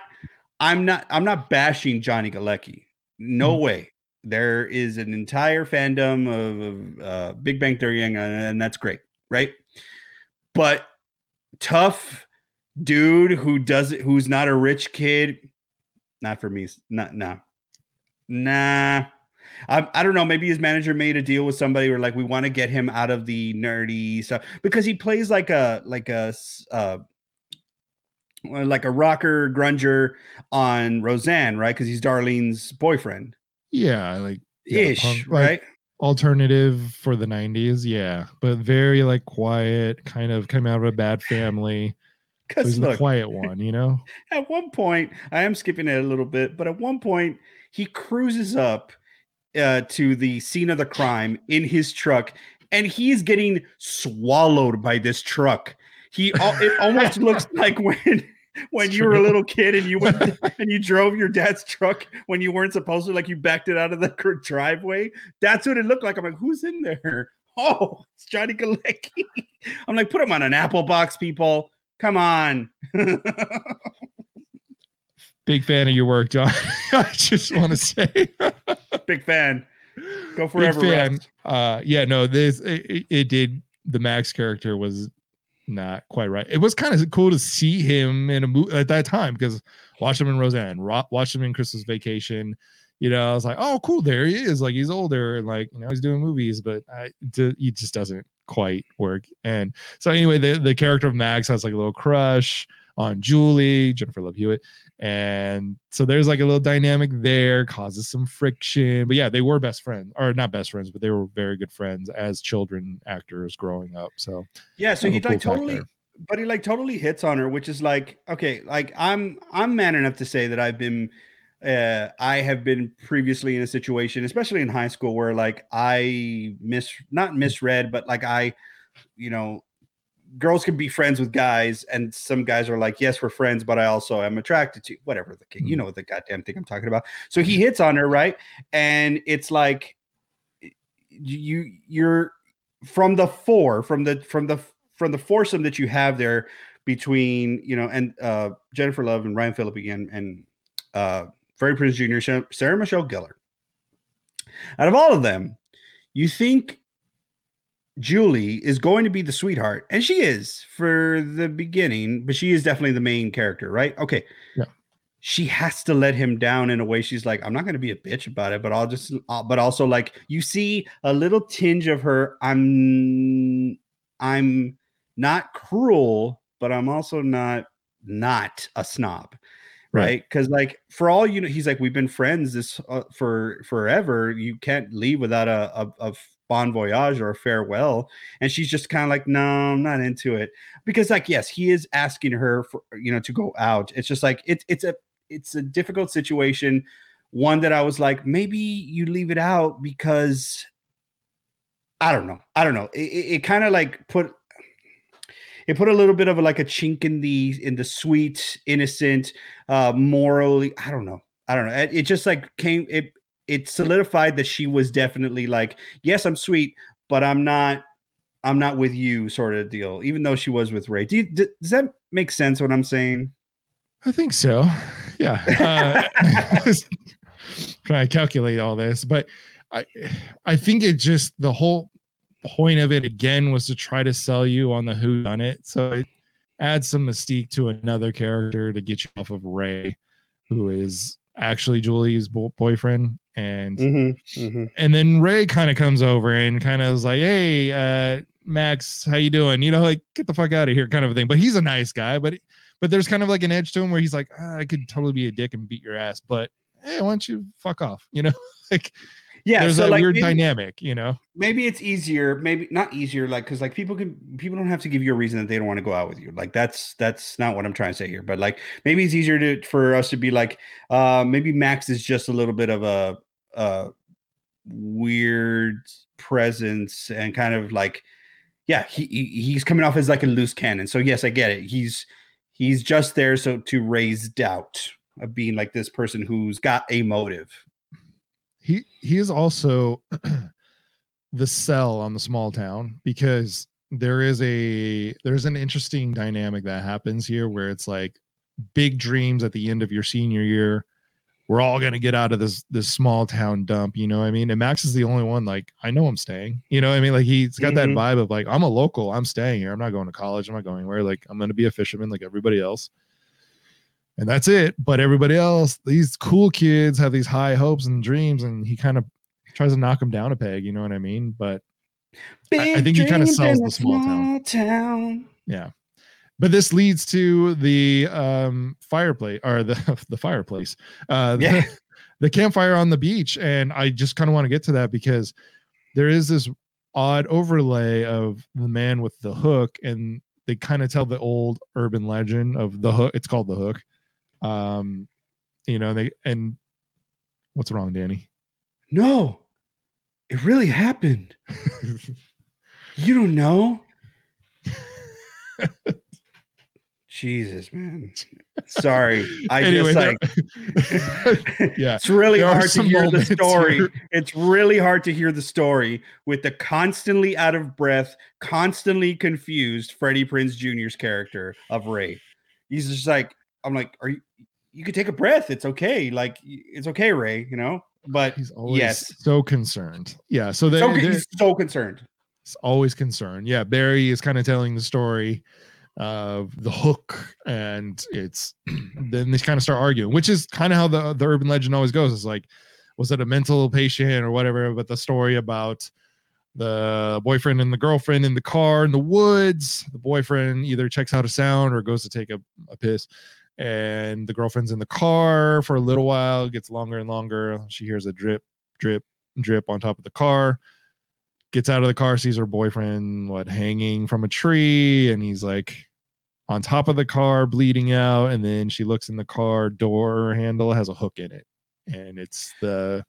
I'm not, I'm not bashing Johnny Galecki. No mm-hmm. way there is an entire fandom of, of uh, Big Bang Theory, and, and that's great, right? But tough dude who does it, who's not a rich kid, not for me. Not nah, nah. I, I don't know. Maybe his manager made a deal with somebody, or like we want to get him out of the nerdy stuff because he plays like a like a uh, like a rocker grunger on Roseanne, right? Because he's Darlene's boyfriend.
Yeah, like
ish, punk, like, right?
Alternative for the '90s, yeah, but very like quiet, kind of coming out of a bad family. *laughs* Because the quiet *laughs* one, you know.
At one point, I am skipping it a little bit, but at one point, he cruises up uh, to the scene of the crime in his truck, and he's getting swallowed by this truck. He it almost *laughs* looks like when when you were a little kid and you went *laughs* and you drove your dad's truck when you weren't supposed to, like you backed it out of the *laughs* driveway. That's what it looked like. I'm like, who's in there? Oh, it's Johnny Galecki. I'm like, put him on an Apple box, people. Come on.
Big fan of your work, John. I just want to say,
big fan. Go forever. Big fan.
Uh, yeah, no, this it, it did. The Max character was not quite right. It was kind of cool to see him in a movie at that time because watch him in Roseanne, watch him in Christmas Vacation. You know, I was like, oh, cool, there he is. Like he's older, and like you know, he's doing movies, but I, he just doesn't quite work. And so anyway, the the character of Max has like a little crush on Julie, Jennifer Love Hewitt, and so there's like a little dynamic there, causes some friction. But yeah, they were best friends, or not best friends, but they were very good friends as children actors growing up. So
yeah, so he cool like totally but he like totally hits on her, which is like, okay, like I'm I'm man enough to say that I've been uh I have been previously in a situation, especially in high school, where like I miss not misread, but like I, you know, girls can be friends with guys, and some guys are like, yes, we're friends, but I also am attracted to you. whatever the king, you mm-hmm. know the goddamn thing I'm talking about. So he hits on her, right? And it's like you you're from the four, from the from the from the foursome that you have there between you know and uh Jennifer Love and Ryan Phillippe again and uh Freddie Prinze Jr., Sarah Michelle Gellar. Out of all of them, you think Julie is going to be the sweetheart, and she is for the beginning, but she is definitely the main character, right? Okay.
Yeah.
She has to let him down in a way. She's like, I'm not going to be a bitch about it, but I'll just, uh, but also like you see a little tinge of her. I'm, I'm not cruel, but I'm also not not a snob.
Right.
right because like for all you know he's like we've been friends this uh, for forever you can't leave without a, a, a bon voyage or a farewell and she's just kind of like no i'm not into it. Because like yes he is asking her for you know to go out. It's just like it's it's a it's a difficult situation one that i was like maybe you leave it out because i don't know. I don't know. It, it, it kind of like put it put a little bit of a, like a chink in the in the sweet innocent uh morally i don't know. I don't know. It, it just like came it it solidified that she was definitely like yes i'm sweet but i'm not i'm not with you sort of deal even though she was with ray Do you, does that make sense what i'm saying
I think so. Yeah. Uh, *laughs* trying to calculate all this, but I I think it just the whole point of it again was to try to sell you on the who done it. So it adds some mystique to another character to get you off of Ray, who is actually Julie's bo- boyfriend. And
mm-hmm, mm-hmm.
and then Ray kind of comes over and kind of is like, "Hey, uh, Max, how you doing? You know, like get the fuck out of here, kind of a thing." But he's a nice guy, but but there's kind of like an edge to him where he's like, ah, "I could totally be a dick and beat your ass, but hey, why don't you fuck off?" *laughs* You know, like
yeah
there's
so
that
like
weird
maybe,
dynamic. You know,
maybe it's easier maybe not easier like because like people can people don't have to give you a reason that they don't want to go out with you like that's that's not what i'm trying to say here but like maybe it's easier to for us to be like uh maybe max is just a little bit of a uh weird presence and kind of like yeah he, he he's coming off as like a loose cannon. So yes i get it. He's he's just there so to raise doubt of being like this person who's got a motive.
He he is also *clears throat* the cell on the small town because there is a there's an interesting dynamic that happens here where it's like big dreams at the end of your senior year we're all going to get out of this this small town dump you know what i mean and max is the only one like i know i'm staying you know what i mean like he's got that
Mhm.
vibe of like i'm a local i'm staying here i'm not going to college i'm not going anywhere like i'm going to be a fisherman like everybody else and that's it but everybody else these cool kids have these high hopes and dreams and he kind of tries to knock them down a peg you know what i mean but I- I think he kinda
dreams
sells the
a
small town.
town.
yeah but this leads to the um fireplace or the *laughs* the fireplace. Uh the- *laughs* the campfire on the beach. And i just kind of want to get to that because there is this odd overlay of the man with the hook. And they kind of tell the old urban legend of the hook it's called the hook. Um you know they and what's wrong danny?
No, it really happened. *laughs* You don't know. Jesus, man. Sorry. *laughs* I
Anyway,
just like *laughs*
yeah
it's really hard to hear the story. It's really hard to hear the story with the constantly out of breath, constantly confused Freddie Prinze Jr.'s character of Ray. He's just like, I'm like, are you you could take a breath. It's okay. Like it's okay, Ray, you know? But
he's always
yes.
so concerned yeah so they,
so, he's so concerned.
It's always concerned. Yeah, Barry is kind of telling the story of the hook, and it's *clears throat* then they kind of start arguing, which is kind of how the the urban legend always goes. It's like, was it a mental patient or whatever? But the story about the boyfriend and the girlfriend in the car in the woods. The boyfriend either checks out a sound or goes to take a, a piss. And the girlfriend's in the car for a little while, gets longer and longer. She hears a drip, drip, drip on top of the car gets out of the car, sees her boyfriend, what, hanging from a tree, and he's like on top of the car, bleeding out. And then she looks in the car door handle, has a hook in it, and it's the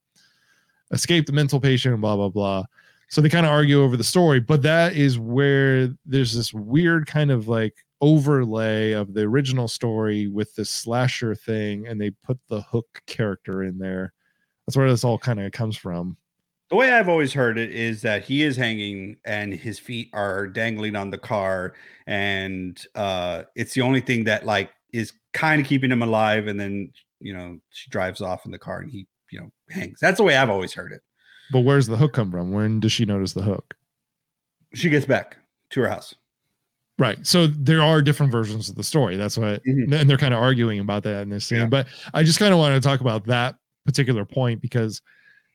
escaped mental patient, blah, blah, blah. So they kind of argue over the story, but that is where there's this weird kind of like overlay of the original story with this slasher thing, and they put the hook character in there. That's where this all kind of comes from.
The way I've always heard it is that he is hanging and his feet are dangling on the car, and uh, it's the only thing that like is kind of keeping him alive. And then you know she drives off in the car and he you know hangs. That's the way I've always heard it.
But where's the hook come from? When does she notice the hook?
She gets back to her house.
Right. So there are different versions of the story. That's what,
Mhm.
and they're kind of arguing about that in this scene.
Yeah.
But I just kind of want to talk about that particular point because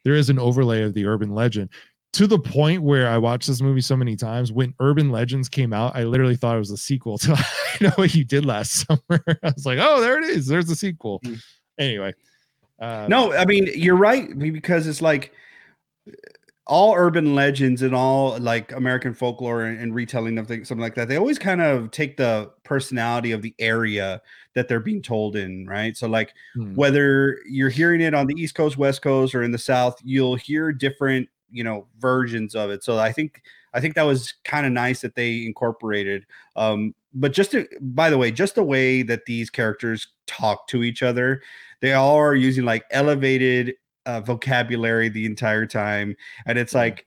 there is an overlay of the urban legend. to the point where I watched this movie so many times. When Urban Legends came out, I literally thought it was a sequel *laughs* to I know what you did last *laughs* summer. I was like, oh, there it is. There's a sequel.
Mm.
Anyway, um,
No, I mean you're right because it's like all urban legends and all like American folklore and, and retelling of things, something like that. They always kind of take the personality of the area that they're being told in, right? So like
hmm,
whether you're hearing it on the East Coast, West Coast, or in the South, you'll hear different, you know, versions of it. So I think I think that was kind of nice that they incorporated. Um, but just to, by the way, just the way that these characters talk to each other, they all are using like elevated uh, vocabulary the entire time, and it's like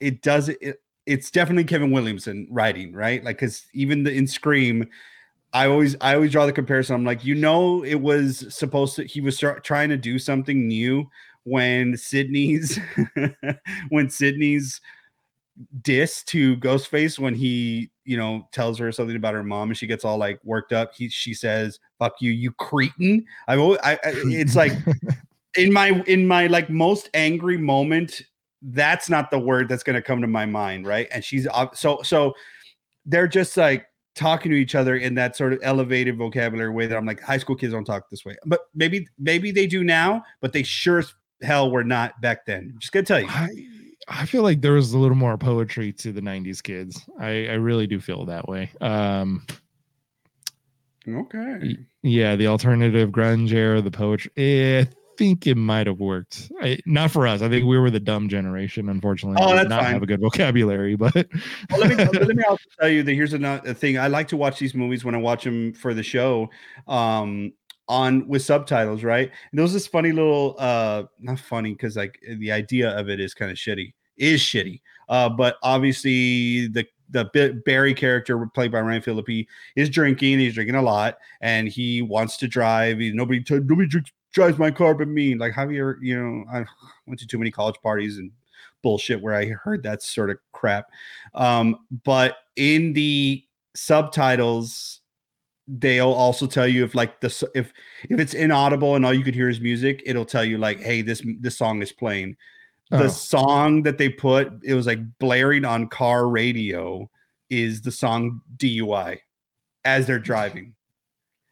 it does it. It's definitely Kevin Williamson writing, right? Like, because even the, in Scream, I always I always draw the comparison. I'm like, you know, it was supposed to. He was start, trying to do something new when Sidney's *laughs* when Sidney's diss to Ghostface when he you know tells her something about her mom and she gets all like worked up. He she says, "Fuck you, you cretin." I've always, I, I it's like *laughs* in my in my like most angry moment that's not the word that's going to come to my mind right and she's so so they're just like talking to each other in that sort of elevated vocabulary way that i'm like high school kids don't talk this way but maybe maybe they do now but they sure as hell were not back then just gonna tell you
I I feel like there was a little more poetry to the '90s kids. I I really do feel that way. Um,
okay
yeah, the alternative grunge era, the poetry. eh, think it might have worked. I, not for us. I think we were the dumb generation. Unfortunately,
Oh, that's
not
fine.
have a good vocabulary. But *laughs*
well, let me let me also tell you that here's another thing. I like to watch these movies when I watch them for the show, um, on with subtitles, right? And there was this funny little, uh, not funny because like the idea of it is kind of shitty, is shitty. Uh, but obviously the the Barry character played by Ryan Phillippe is drinking. He's drinking a lot, and he wants to drive. He, nobody t- nobody drinks, drives my car but mean. Like, have you ever, you know, I went to too many college parties and bullshit where I heard that sort of crap. Um, but in the subtitles, they'll also tell you if like the if if it's inaudible and all you could hear is music, it'll tell you like, hey, this this song is playing. The
Oh.
song that they put, it was like blaring on car radio, is the song DUI as they're *laughs* driving.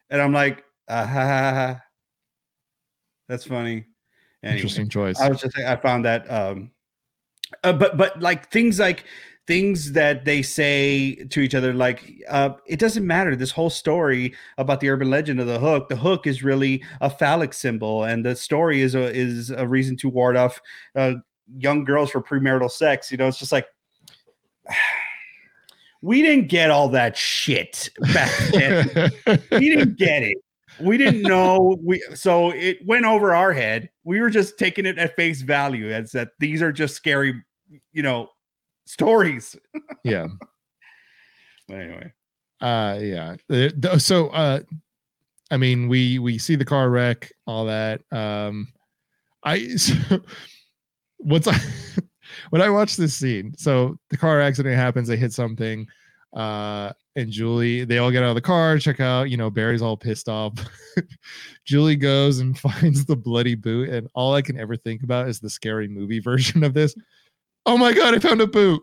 And I'm like, ah, ha, ha, ha. That's funny. Anyway.
interesting choice.
I was just I found that um uh, but but like things like things that they say to each other like uh it doesn't matter this whole story about the urban legend of the hook the hook is really a phallic symbol and the story is a is a reason to ward off uh young girls for premarital sex you know it's just like *sighs* we didn't get all that shit back then *laughs* we didn't get it. We didn't know we so it went over our head. We were just taking it at face value as that these are just scary, you know, stories. *laughs*
yeah.
But anyway,
uh yeah so uh i mean we we see the car wreck all that um i *laughs* so, what's I, *laughs* when i watch this scene so the car accident happens they hit something uh and julie they all get out of the car check out you know barry's all pissed off *laughs* julie goes and *laughs* finds the bloody boot and all i can ever think about is the scary movie *laughs* version of this oh my god i found a boot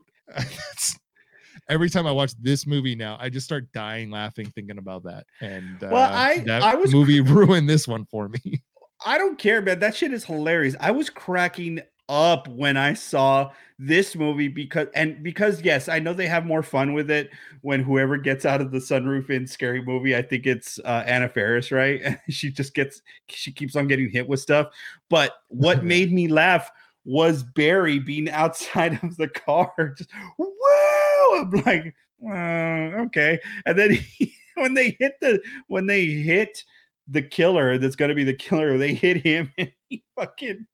every time I watch this movie now, I just start dying laughing thinking about that. And uh,
Well, I-
that
I was
movie ruined this one for me.
I don't care, man. That shit is hilarious. I was cracking up when I saw this movie because and because yes, I know they have more fun with it when whoever gets out of the sunroof in scary movie. I think it's uh, Anna Faris, right? *laughs* she just gets she keeps on getting hit with stuff. But what *laughs* made me laugh was Barry being outside *laughs* of the car, just whoa! I'm like, uh, okay. And then he, when they hit the when they hit the killer that's going to be the killer. They hit him and he fucking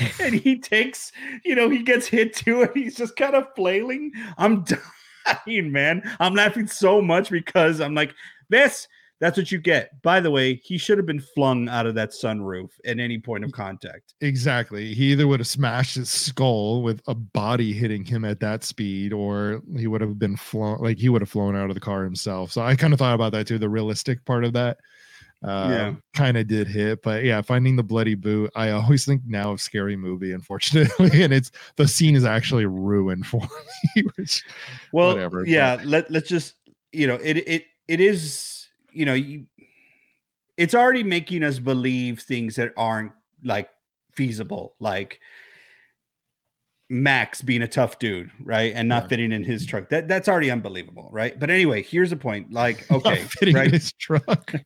*laughs* and he takes, you know, he gets hit too and he's just kind of flailing. I'm *laughs* dying, man. I'm laughing so much because I'm like, this, that's what you get. By the way, he should have been flung out of that sunroof at any point of contact.
Exactly. He either would have smashed his skull with a body hitting him at that speed, or he would have been flown like he would have flown out of the car himself. So I kind of thought about that too, the realistic part of that.
Yeah.
uh, kind of did hit. But yeah, finding the bloody boot, I always think now of scary movie, unfortunately, *laughs* and it's the scene is actually ruined for me. *laughs* Which,
well
whatever,
yeah let, let's just you know it it it is you know you, it's already making us believe things that aren't like feasible like max being a tough dude right and not
Yeah.
fitting in his truck. That that's already unbelievable right? But anyway here's the point like *laughs* okay right?
his truck. *laughs*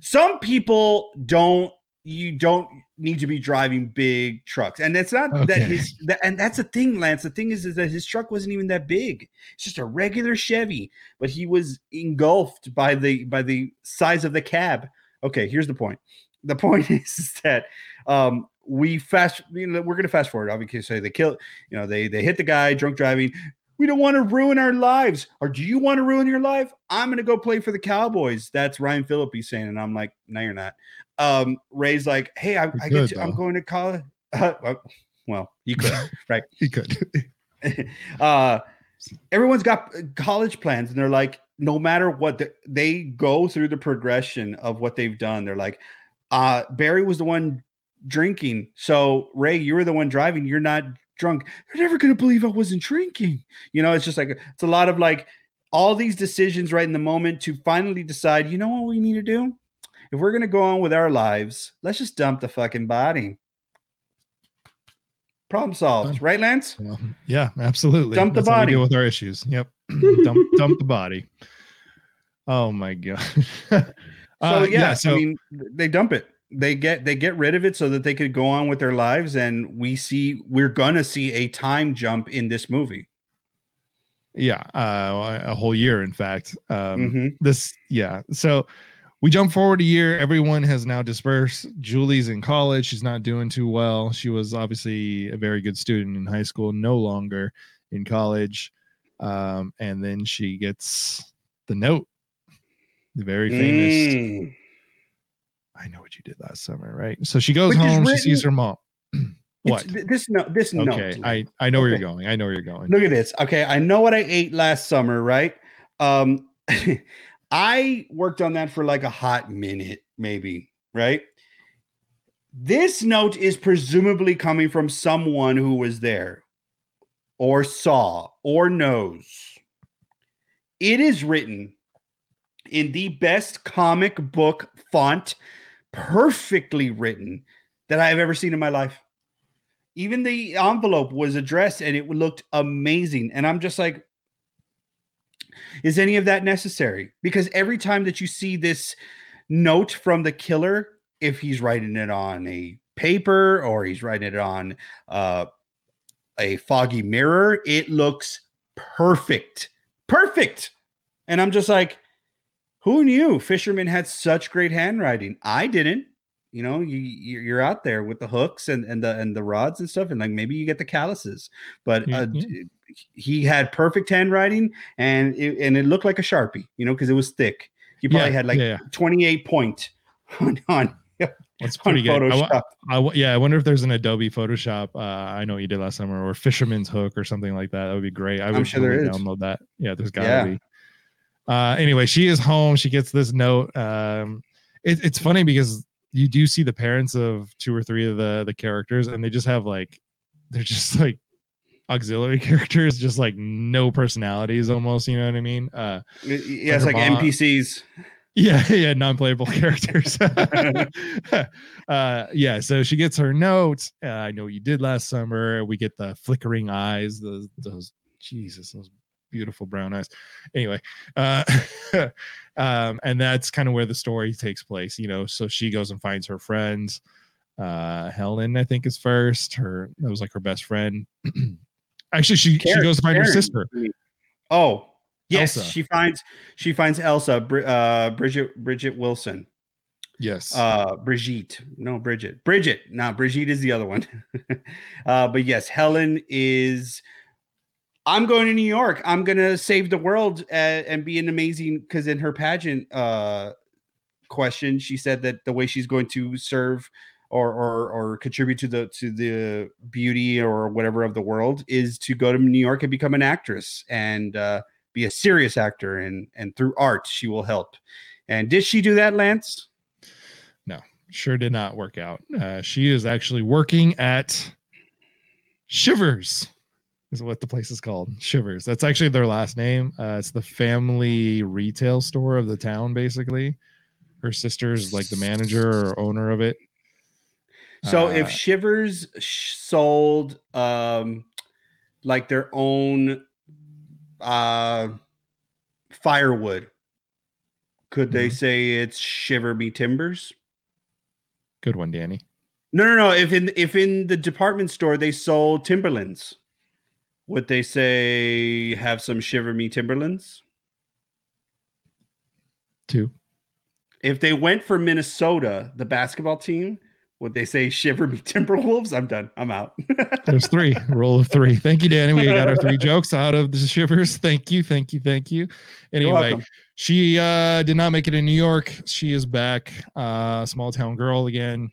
some people don't you don't need to be driving big trucks and it's not that his that, and that's the thing lance the thing is, is that his truck wasn't even that big. It's just a regular chevy but he was engulfed by the by the size of the cab. Okay here's the point. The *laughs* point is, is that um we fast you know we're gonna fast forward obviously say they kill you know they they hit the guy drunk driving we don't want to ruin our lives. Or do you want to ruin your life? I'm to go play for the Cowboys. That's Ryan Phillippe saying. And I'm like, no, you're not. Um, Ray's like, hey, I, I get to, I'm going to college. *laughs* Uh, well, well, you could. *laughs*
Right he could. *laughs*
uh, everyone's got uh, college plans and they're like, no matter what, the, they go through the progression of what they've done. They're like, uh, Barry was the one drinking. So Ray, you were the one driving. You're not drunk. You're never going to believe I wasn't drinking. You know, it's just like, it's a lot of like all these decisions right in the moment to finally decide, you know what we need to do? If we're going to go on with our lives, let's just dump the fucking body. Problem solved, right, Lance?
Well, yeah, absolutely.
Dump the
That's
body.
deal with our issues. Yep. *laughs* dump, dump the body. Oh my god.
So
Uh,
yeah,
so
I mean, they dump it. They get they get rid of it so that they could go on with their lives, and we see we're gonna see a time jump in this movie.
yeah, uh, a whole year, in fact. Um,
Mhm.
This, yeah. So we jump forward a year. Everyone has now dispersed. Julie's in college. She's not doing too well. She was obviously a very good student in high school, no longer in college. Um, and then she gets the note, the very famous.
Mm.
I know what you did last summer, right? So she goes
Which
home. She sees her mom. *clears throat* what?
This no this note.
Okay, I I know where
Okay.
you're going. I know where you're going.
Look at this. Okay, I know what I ate last summer, right? Um *laughs* I worked on that for like a hot minute, maybe, right? This note is presumably coming from someone who was there or saw or knows. It is written in the best comic book font, perfectly written that I have ever seen in my life. Even the envelope was addressed and it looked amazing. And i'm just like is any of that necessary? Because every time that you see this note from the killer if he's writing it on a paper or he's writing it on uh, a foggy mirror it looks perfect. Perfect! And i'm just like who knew fishermen had such great handwriting i didn't you know you you- you're out there with the hooks and and the and the rods and stuff and like maybe you get the calluses but
Yeah,
uh, he had perfect handwriting and it, and it looked like a sharpie you know because it was thick he probably
Yeah,
had like
yeah, yeah.
28 point *laughs* on on,
That's pretty good. I wa-
Photoshop.
I w- yeah, I wonder if there's an Adobe Photoshop. Uh, I know what you did last summer, or Fisherman's Hook, or something like that. That would be great. I would
sure there
really
is.
download that. Yeah, there's gotta
Yeah.
be. Uh, anyway, she is home. She gets this note. Um, it, it's funny because you do see the parents of two or three of the the characters, and they just have like they're just like auxiliary *laughs* characters, just like no personalities, almost. You know what I mean? Uh,
yeah it's like
mom-
npcs
yeah, *laughs* yeah, non-playable characters. *laughs* uh, yeah, so she gets her note. Uh, I know what you did last summer. We get the flickering eyes, those, those Jesus, those beautiful brown eyes. Anyway, uh, *laughs* um, and that's kind of where the story takes place. You know, so she goes and finds her friends. Uh, Helen, I think, is first. Her that was like her best friend. *clears throat* Actually, she she goes to find her sister.
oh yes
Elsa.
she finds she finds elsa uh bridget bridget wilson
Yes.
uh brigitte no bridget bridget now brigitte is the other one *laughs* uh but yes helen is i'm going to new york i'm gonna save the world and, and be an amazing because in her pageant uh question she said that the way she's going to serve or, or or contribute to the to the beauty or whatever of the world is to go to new york and become an actress and uh be a serious actor and and through art she will help. And did she do that, Lance?
No, sure did not work out. Uh, she is actually working at Shivers, is what the place is called. Shivers. That's actually their last name. Uh, it's the family retail store of the town, basically. Her sister's like the manager or owner of it.
So
Uh,
if Shivers sh- sold um like their own uh firewood, could they
Mhm.
say it's Shiver Me Timbers?
Good one, Danny.
No, no, no. If in if in the department store they sold Timberlands, would they say have some Shiver Me Timberlands?
Two.
If they went for Minnesota, the basketball team, would they say Shiver Me Timberwolves? I'm done. I'm out. *laughs*
There's three. Roll of three. Thank you, Danny. We got our three *laughs* jokes out of the shivers. Thank you. Thank you. Thank you. Anyway, she uh did not make it in New York. She is back. Uh small town girl again,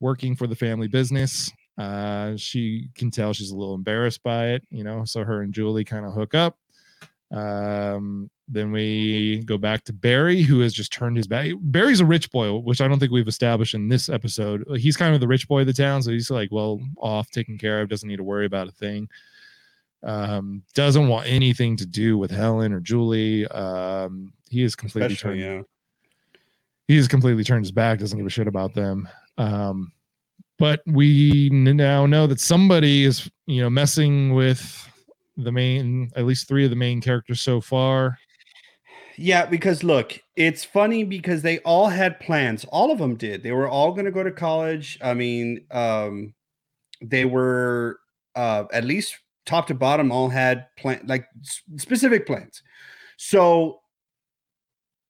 working for the family business. Uh she can tell she's a little embarrassed by it, you know. So her and Julie kind of hook up. Um then we go back to Barry, who has just turned his back. Barry's a rich boy, which I don't think we've established in this episode. He's kind of the rich boy of the town, so he's like well off, taken care of, doesn't need to worry about a thing um doesn't want anything to do with helen or julie um he is completely
Especially,
turned
yeah.
he has completely turned his back doesn't give a shit about them um but we now know that somebody is you know messing with the main at least three of the main characters so far
Yeah, because look, it's funny because they all had plans. All of them did. They were all going to go to college. I mean, um, they were uh, at least top to bottom all had plan like specific plans. So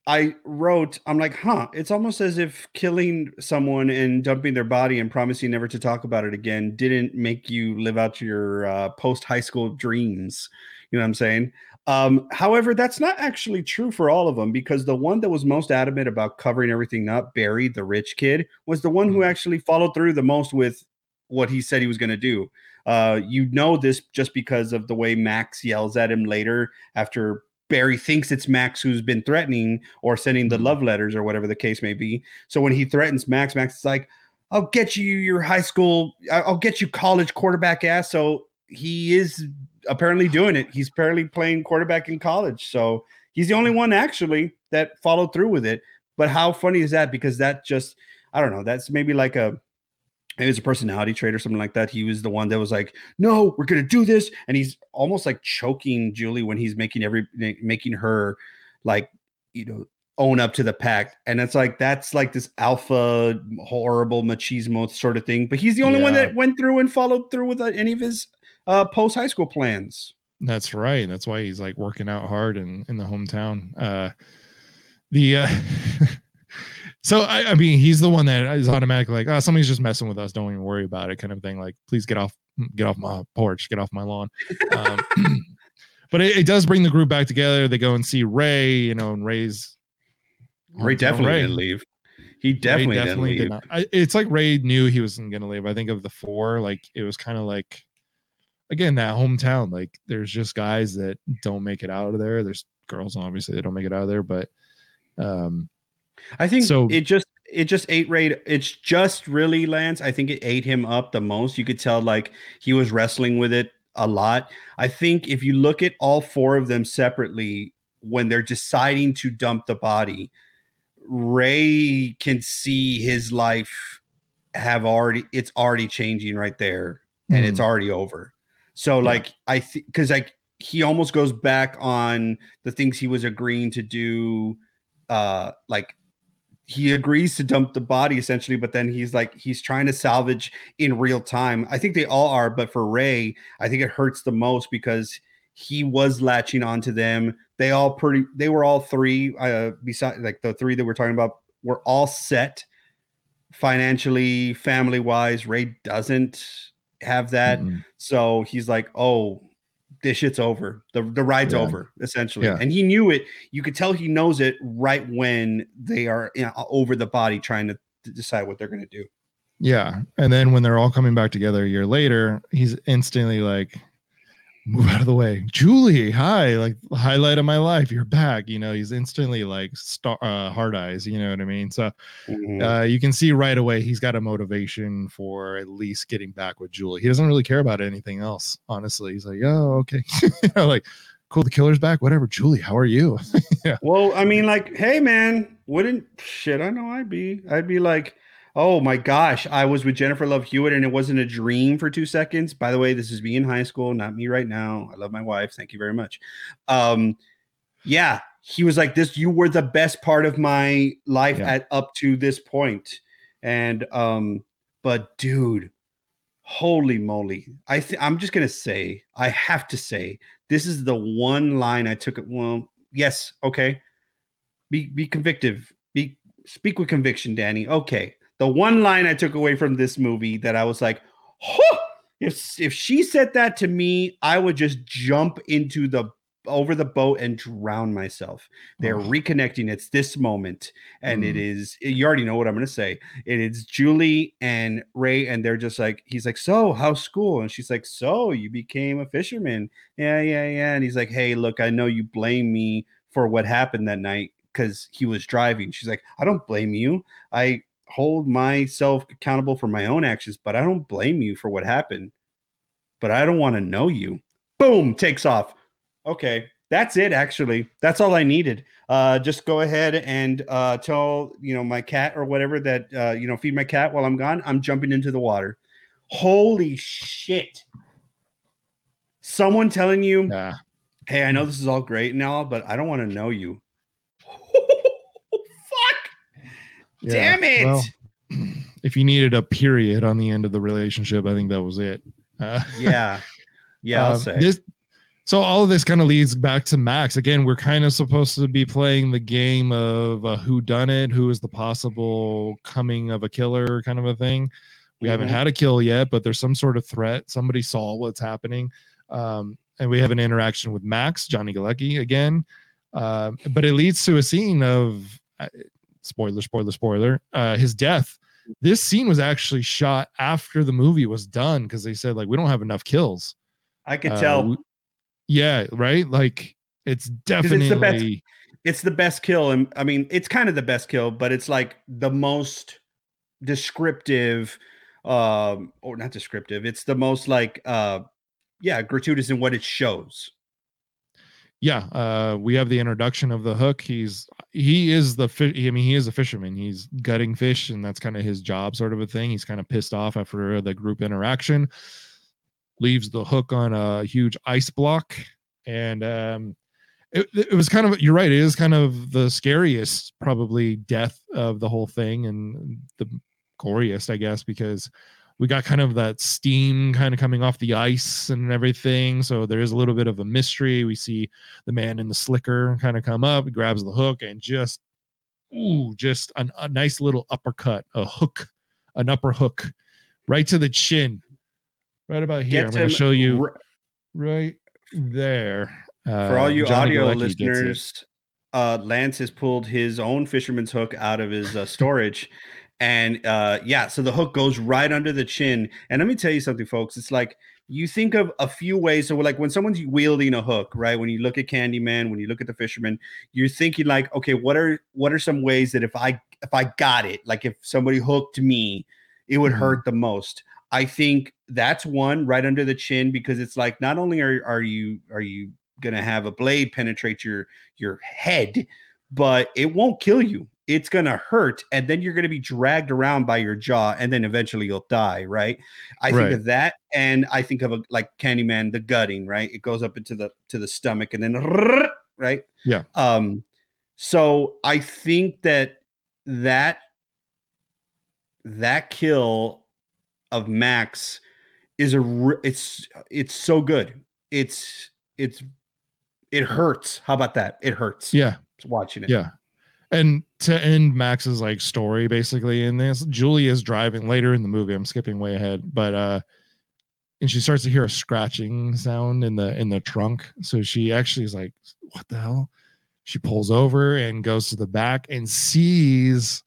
I wrote, I'm like, huh, it's almost as if killing someone and dumping their body and promising never to talk about it again didn't make you live out your uh, post high school dreams. You know what I'm saying? Um, however, that's not actually true for all of them because the one that was most adamant about covering everything up, Barry, the rich kid, was the one who
Mhm.
actually followed through the most with what he said he was going to do. Uh, you know this just because of the way Max yells at him later after Barry thinks it's Max who's been threatening or sending the
Mhm.
love letters or whatever the case may be. So when he threatens Max, Max is like, "I'll get you your high school, I'll get you college quarterback ass." So he is apparently doing it. He's apparently playing quarterback in college. So he's the only one actually that followed through with it. But how funny is that? Because that just, I don't know, that's maybe like a maybe it's a personality trait or something like that. He was the one that was like, "No, we're gonna do this," and he's almost like choking Julie when he's making every making her like you know own up to the pact, and it's like that's like this alpha horrible machismo sort of thing. But he's the only one that went through and followed through with uh, any of his uh, post high school plans.
That's right. That's why he's like working out hard in in the hometown. Uh the uh *laughs* so I, I mean he's the one that is automatically like, oh, somebody's just messing with us. Don't even worry about it, kind of thing. Like, please get off get off my porch, get off my lawn. Um, *laughs* *clears throat* but it, it does bring the group back together. They go and see Ray, you know, and Ray's
Ray definitely
Ray.
didn't leave. He
Ray
definitely, didn't leave.
not. I, it's like Ray knew he wasn't going to leave. I think of the four, like it was kind of like, again, that hometown. Like there's just guys that don't make it out of there. There's girls, obviously, that don't make it out of there. But um,
I think
So-
it just it just ate Ray. It's just really Lance. I think it ate him up the most. You could tell like he was wrestling with it a lot. I think if you look at all four of them separately, when they're deciding to dump the body, Ray can see his life have already it's already changing right there and it's already over. So
Hmm. Yeah.
like I think because like he almost goes back on the things he was agreeing to do uh like he agrees to dump the body essentially but then he's like he's trying to salvage in real time. I think they all are but for ray i think it hurts the most because he was latching onto them. They all pretty they were all three uh beside like the three that we're talking about were all set financially family wise ray doesn't have that.
Mm-mm.
so he's like, "Oh, this shit's over. the The ride's
Yeah.
over, essentially."
Yeah.
And he knew it. You could tell he knows it right when they are you know, over the body, trying to, to decide what they're going to do.
yeah. And then when they're all coming back together a year later, he's instantly like, move out of the way. Julie, hi, like highlight of my life. You're back. You know, he's instantly like star uh, hard eyes. You know what I mean? So
Mhm.
uh, you can see right away he's got a motivation for at least getting back with Julie. He doesn't really care about anything else. Honestly, he's like, oh, okay, *laughs* You know, like cool. The killer's back. Whatever. Julie, how are you? *laughs* yeah.
Well, I mean, like, hey, man, wouldn't shit? I know I'd be. I'd be like, oh my gosh, I was with Jennifer Love Hewitt, and it wasn't a dream for two seconds. By the way, this is me in high school, not me right now. I love my wife. Thank you very much. Um, yeah, he was like, this. You were the best part of my life
Yeah.
at up to this point. and um, but dude. Holy moly. I th- I'm just gonna say, I have to say, this is the one line I took it. Well, yes, okay. Be be convictive. Be speak with conviction, Danny. Okay. The one line I took away from this movie that I was like, huh, if if she said that to me, I would just jump into the over the boat and drown myself. They're
Oh.
reconnecting. It's this moment, and it
Mm.
is. You already know what I'm gonna say. It is Julie and Ray, and they're just like, he's like, so how's school? And she's like, so you became a fisherman? Yeah, yeah, yeah. And he's like, hey, look, I know you blame me for what happened that night because he was driving. She's like, I don't blame you. I hold myself accountable for my own actions, but I don't blame you for what happened. But I don't want to know you. Boom, takes off. Okay, that's it. Actually, that's all I needed. Uh, just go ahead and uh, tell you know my cat or whatever that uh, you know feed my cat while I'm gone. I'm jumping into the water. Holy shit! Someone telling you
Yeah.
hey, I know this is all great and all, but I don't want to know you. *laughs*
Yeah.
Damn it!
Well, if you needed a period on the end of the relationship, I think that was it. Uh,
yeah, yeah. *laughs* Say.
this. So all of this kind of leads back to Max again. We're kind of supposed to be playing the game of uh, who done it, who is the possible coming of a killer, kind of a thing. We haven't
Mhm.
had a kill yet, but there's some sort of threat. Somebody saw what's happening, um, and we have an interaction with Max, Johnny Galecki again. Uh, but it leads to a scene of uh, spoiler, spoiler, spoiler. Uh, his death. This scene was actually shot after the movie was done because they said like we don't have enough kills.
I could
Uh,
tell
yeah, right. Like it's
it's
definitely
the best- it's the best kill, and I mean, it's kind of the best kill, but it's like the most descriptive, um, or not descriptive. It's the most like, uh, yeah, gratuitous in what it shows.
Yeah. Uh, we have the introduction of the hook. He's he is the fish. I mean, he is a fisherman. He's gutting fish, and that's kind of his job, sort of a thing. He's kind of pissed off after the group interaction. Leaves the hook on a huge ice block, and um, it, it was kind of you're right. It is kind of the scariest, probably death of the whole thing, and the goriest, I guess, because we got kind of that steam kind of coming off the ice and everything. So there is a little bit of a mystery. We see the man in the slicker kind of come up, he grabs the hook, and just ooh, just an, a nice little uppercut, a hook, an upper hook, right to the chin, right about here. I'm going to show you
r-
right there.
for all
Uh,
you
Johnny
audio
Galecki
listeners, uh, Lance has pulled his own fisherman's hook out of his uh, *laughs* storage. And uh, yeah, so the hook goes right under the chin. And let me tell you something, folks. It's like you think of a few ways. So, like when someone's wielding a hook, right? When you look at Candyman, when you look at the fisherman, you're thinking like, okay, what are what are some ways that if I if I got it, like if somebody hooked me, it would
Mhm.
hurt the most. I think that's one right under the chin because it's like not only are are you are you gonna have a blade penetrate your your head, but it won't kill you. It's gonna hurt, and then you're gonna be dragged around by your jaw, and then eventually you'll die. Right? I
Right.
think of that, and I think of a, like Candyman, the gutting. Right? It goes up into the to the stomach, and then *laughs* right.
Yeah.
Um. So I think that that that kill of Max is a it's it's so good. It's it's it hurts. How about that? It hurts.
Yeah.
watching it.
Yeah. And to end Max's like story basically in this, Julie is driving later in the movie. I'm skipping way ahead, but uh and she starts to hear a scratching sound in the in the trunk. So she actually is like, what the hell? She pulls over and goes to the back and sees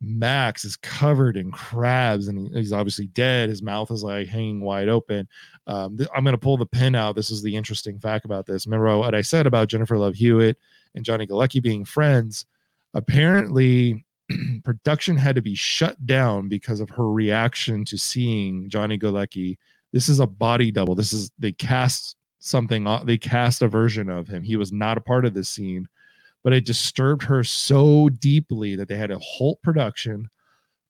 Max is covered in crabs and he's obviously dead. His mouth is like hanging wide open. Um, th- I'm going to pull the pin out. This is the interesting fact about this. Remember what I said about Jennifer Love Hewitt and Johnny Galecki being friends? Apparently, *clears throat* production had to be shut down because of her reaction to seeing Johnny Galecki. This is a body double. This is they cast something. They cast a version of him. He was not a part of this scene but it disturbed her so deeply that they had to halt production,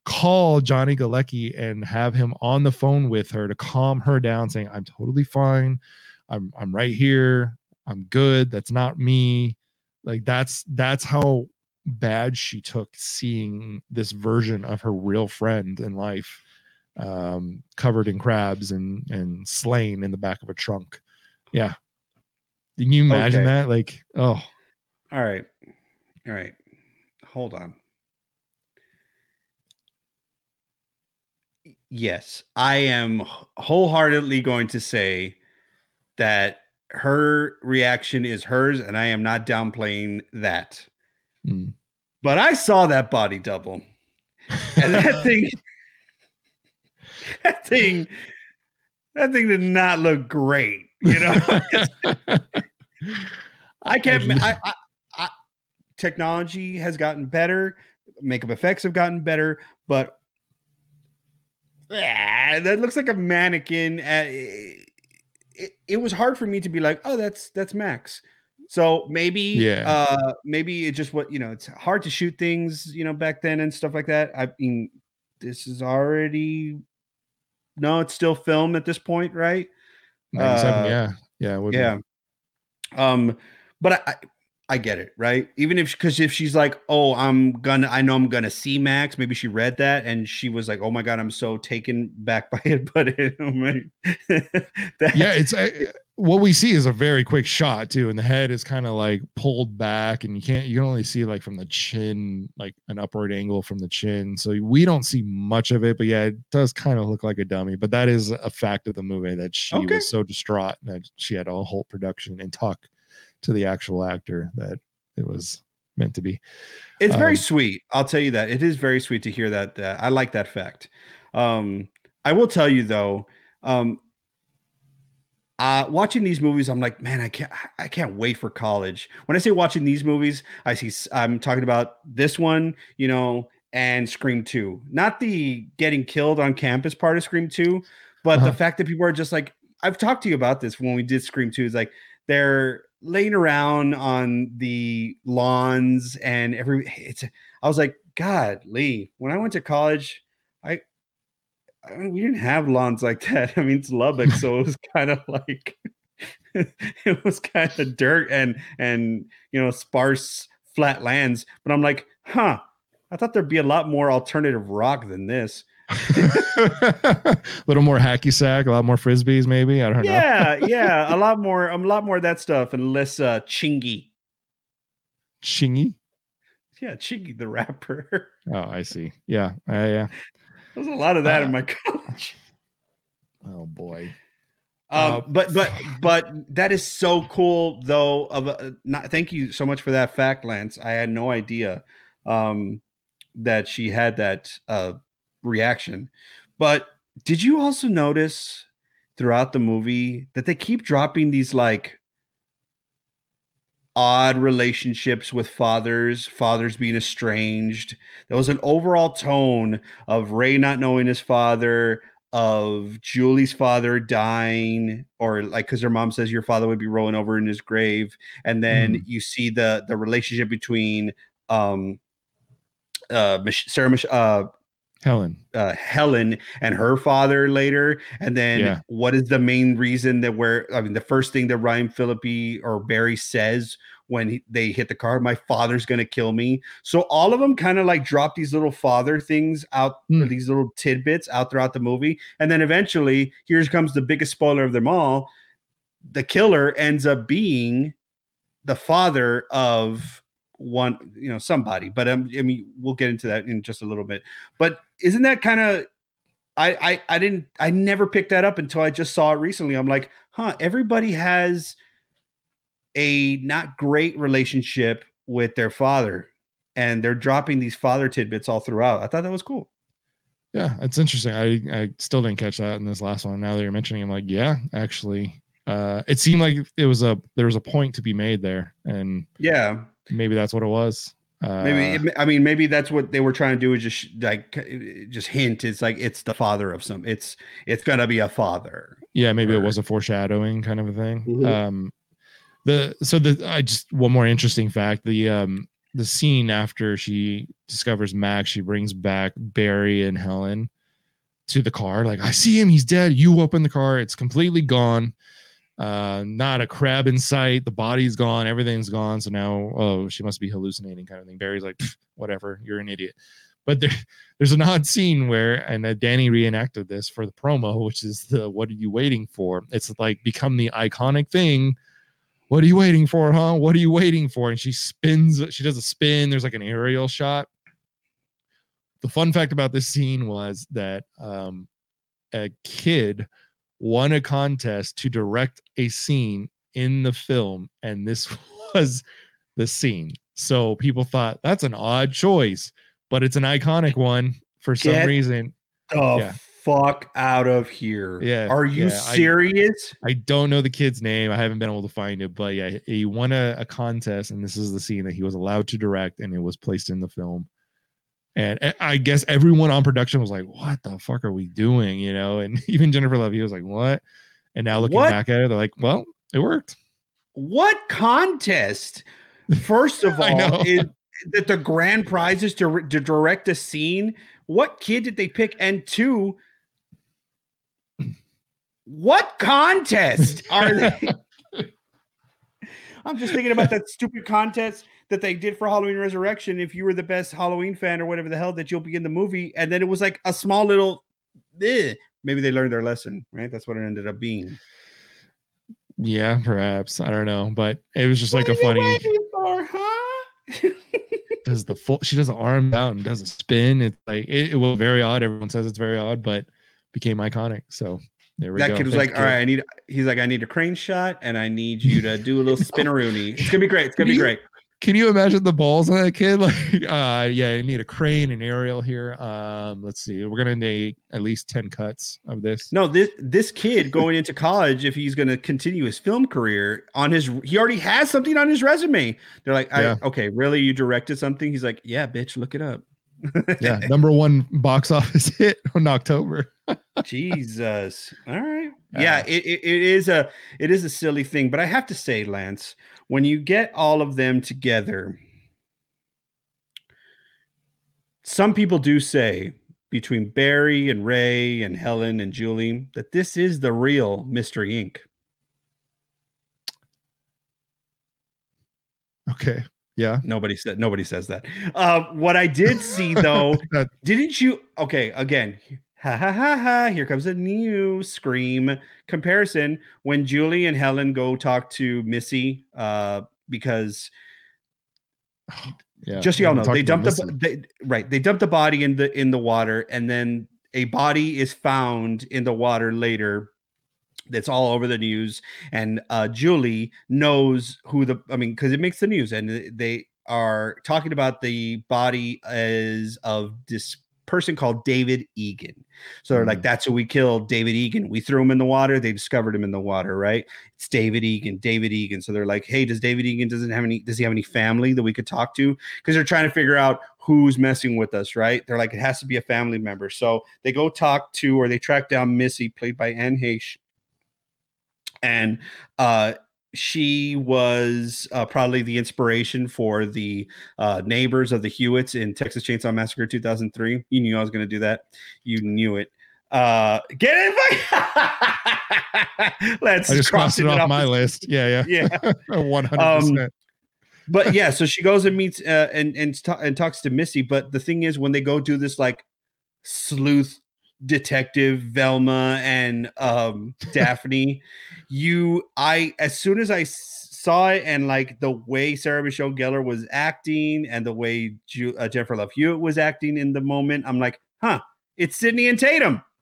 call Johnny Galecki and have him on the phone with her to calm her down, saying, I'm totally fine. I'm I'm right here. I'm good. That's not me. Like that's that's how bad she took seeing this version of her real friend in life um covered in crabs and and slain in the back of a trunk. Yeah. Can you imagine
Okay.
that? Like, oh
All right. All right. Hold on. Yes, I am wholeheartedly going to say that her reaction is hers, and I am not downplaying that.
Mm.
But I saw that body double, and that *laughs* thing, that thing, that thing did not look great. You know, *laughs* I can't. I, I, I, technology has gotten better. Makeup effects have gotten better, but ah, that looks like a mannequin. Uh, it, it was hard for me to be like, oh, that's that's Max. So maybe,
Yeah.
uh, maybe it just what you know. It's hard to shoot things, you know, back then and stuff like that. I mean, this is already no, it's still film at this point, right? Uh,
yeah. Yeah. would be.
yeah um but I, I i get it right even if because if she's like oh i'm gonna i know i'm gonna see max maybe she read that and she was like oh my god i'm so taken back *laughs* by it but it, oh my, that,
yeah it's uh, *laughs* what we see is a very quick shot too and the head is kind of like pulled back and you can't you can only see like from the chin like an upward angle from the chin so we don't see much of it but yeah it does kind of look like a dummy but that is a fact of the movie that she
Okay.
was so distraught that she had a whole production and talk to the actual actor that it was meant to be.
It's very
um,
sweet. I'll tell you that. It is very sweet to hear that, that i like that fact. Um i will tell you though um uh watching these movies i'm like man i can't i can't wait for college. When i say watching these movies i see I'm talking about this one you know and scream 2 not the getting killed on campus part of scream 2 but
Uh-huh.
the fact that people are just like i've talked to you about this when we did scream 2 is like they're laying around on the lawns and every it's i was like god lee when i went to college I mean, we didn't have lawns like that. *laughs* I mean, it's Lubbock, so it was *laughs* kind of like *laughs* it was kind of dirt and and you know sparse flat lands. But I'm like, huh? I thought there'd be a lot more alternative rock than this.
a little more hacky sack a lot more frisbees maybe i don't know
Yeah, yeah, a lot more, I'm a lot more of that stuff, and less uh, Chingy.
chingy
Yeah, Chingy the rapper.
oh i see yeah uh, yeah
There's a lot of that
Uh,
in my college.
oh boy
Um,
Uh,
but but but that is so cool though. Of a, not thank you so much for that fact, Lance. I had no idea um, that she had that uh, reaction. But did you also notice throughout the movie that they keep dropping these like odd relationships with fathers, fathers being estranged? There was an overall tone of Ray not knowing his father, of Julie's father dying, or like because her mom says your father would be rolling over in his grave, and then you see the the relationship between um uh Sarah Mich- uh
helen
uh, Helen and her father later, and then
Yeah.
what is the main reason that we're, I mean the first thing that Ryan Phillippe or Barry says when he, they hit the car, my father's gonna kill me. So all of them kind of like drop these little father things out,
Mm.
these little tidbits out throughout the movie, and then eventually here comes the biggest spoiler of them all: the killer ends up being the father of one you know somebody but um, i mean we'll get into that in just a little bit but isn't that kind of I, I i didn't i never picked that up until i just saw it recently i'm like huh everybody has a not great relationship with their father and they're dropping these father tidbits all throughout. I thought that was cool.
Yeah, it's interesting. I I still didn't catch that in this last one. Now that you're mentioning, I'm like, yeah, actually, uh, it seemed like it was a there was a point to be made there, and
Yeah,
maybe that's what it was. Uh,
maybe it- I mean maybe that's what they were trying to do is just like just hint. It's like it's the father of some. It's it's gonna be a father.
yeah, maybe it was a foreshadowing kind of a thing.
Mhm.
Um, the so the I just one more interesting fact the um the scene after she discovers Max, she brings back Barry and Helen to the car. Like, I see him, he's dead. You open the car, it's completely gone. Uh, not a crab in sight. The body's gone, everything's gone. So now, oh, she must be hallucinating, kind of thing. Barry's like, whatever, you're an idiot. But there, *laughs* there's an odd scene where, and uh, Danny reenacted this for the promo, which is the "What are you waiting for?" It's like become the iconic thing what are you waiting for, huh? What are you waiting for? And she spins, she does a spin. There's like an aerial shot. The fun fact about this scene was that um, a kid won a contest to direct a scene in the film, and this *laughs* was the scene. So people thought that's an odd choice, but it's an iconic one for some
Get
reason.
The
Yeah.
fuck out of here.
Yeah,
Are you
yeah, I-
serious?
I don't know the kid's name. I haven't been able to find it, but yeah, he won a, a contest, and this is the scene that he was allowed to direct, and it was placed in the film. And I- guess everyone on production was like, "What the fuck are we doing?" You know, and *laughs* even Jennifer Love, he was like, "What?" And now looking
What?
back at it, they're like, "Well, it worked."
What contest? First of *laughs* all, is that the grand prize is to, to direct a scene. What kid did they pick? And two, what contest are they? *laughs* I'm just thinking about that stupid contest that they did for Halloween Resurrection. If you were the best Halloween fan or whatever the hell, that you'll be in the movie, and then it was like a small little. eh. Maybe they learned their lesson, right? That's what it ended up being.
Yeah, perhaps I don't know, but it was just like a
What are you
funny
for, huh? *laughs*
does the full she does the arm out and does a spin. It's like it, it was very odd. Everyone says it's very odd, but became iconic. So there we go.
that
go.
kid was
Thank
like, "All
kid."
right, I need." He's like, "I need a crane shot, and I need you to do a little *laughs* spinneroonie. It's gonna be great. It's gonna be great."
Can you imagine the balls on that kid? *laughs* Like, uh, yeah, I need a crane and aerial here. Um, let's see, we're gonna need at least ten cuts of this.
No, this this kid going into college, if he's gonna continue his film career, on his he already has something on his resume. They're like, I,
Yeah.
"Okay, really? You directed something?" He's like, "Yeah, bitch, look it up." *laughs*
Yeah, *laughs* number one box office hit in October.
Jesus. All right. Yeah, it, it, it is a it is a silly thing, but I have to say, Lance, when you get all of them together, some people do say between Barry and Ray and Helen and Julie that this is the real Mystery Inc.
Okay, yeah,
Nobody said nobody says that. Uh, what I did see though, *laughs* didn't you? Okay, again, ha ha ha ha. Here comes a new scream comparison when Julie and Helen go talk to Missy, uh, because
yeah.
just so y'all know, they dumped the they, right. They dumped the body in the in the water, and then a body is found in the water later. That's all over the news, and uh, Julie knows who the. I mean, because it makes the news, and they are talking about the body as of this person called David Egan. So they're like,
Mm.
"That's who we killed, David Egan. We threw him in the water. They discovered him in the water, right? It's David Egan, David Egan. So they're like, "Hey, does David Egan doesn't have any? Does he have any family that we could talk to?" Because they're trying to figure out who's messing with us, right? They're like, it has to be a family member. So they go talk to or they track down Missy, played by Anne Heche, and uh, she was uh, probably the inspiration for the uh, neighbors of the Hewitts in Texas Chainsaw Massacre 2003. You knew I was going to do that. You knew it. Uh, get it? *laughs* Let's
I just crossed it off my list. Yeah,
Yeah.
yeah, *laughs* one hundred
Um,
percent.
but yeah, so she goes and meets uh, and and and talks to Missy. But the thing is, when they go do this like sleuth detective Velma and um, *laughs* Daphne, you I as soon as I saw it and like the way Sarah Michelle Gellar was acting and the way Ju- uh, Jennifer Love Hewitt was acting in the moment, I'm like, huh, it's Sidney and Tatum. *sighs*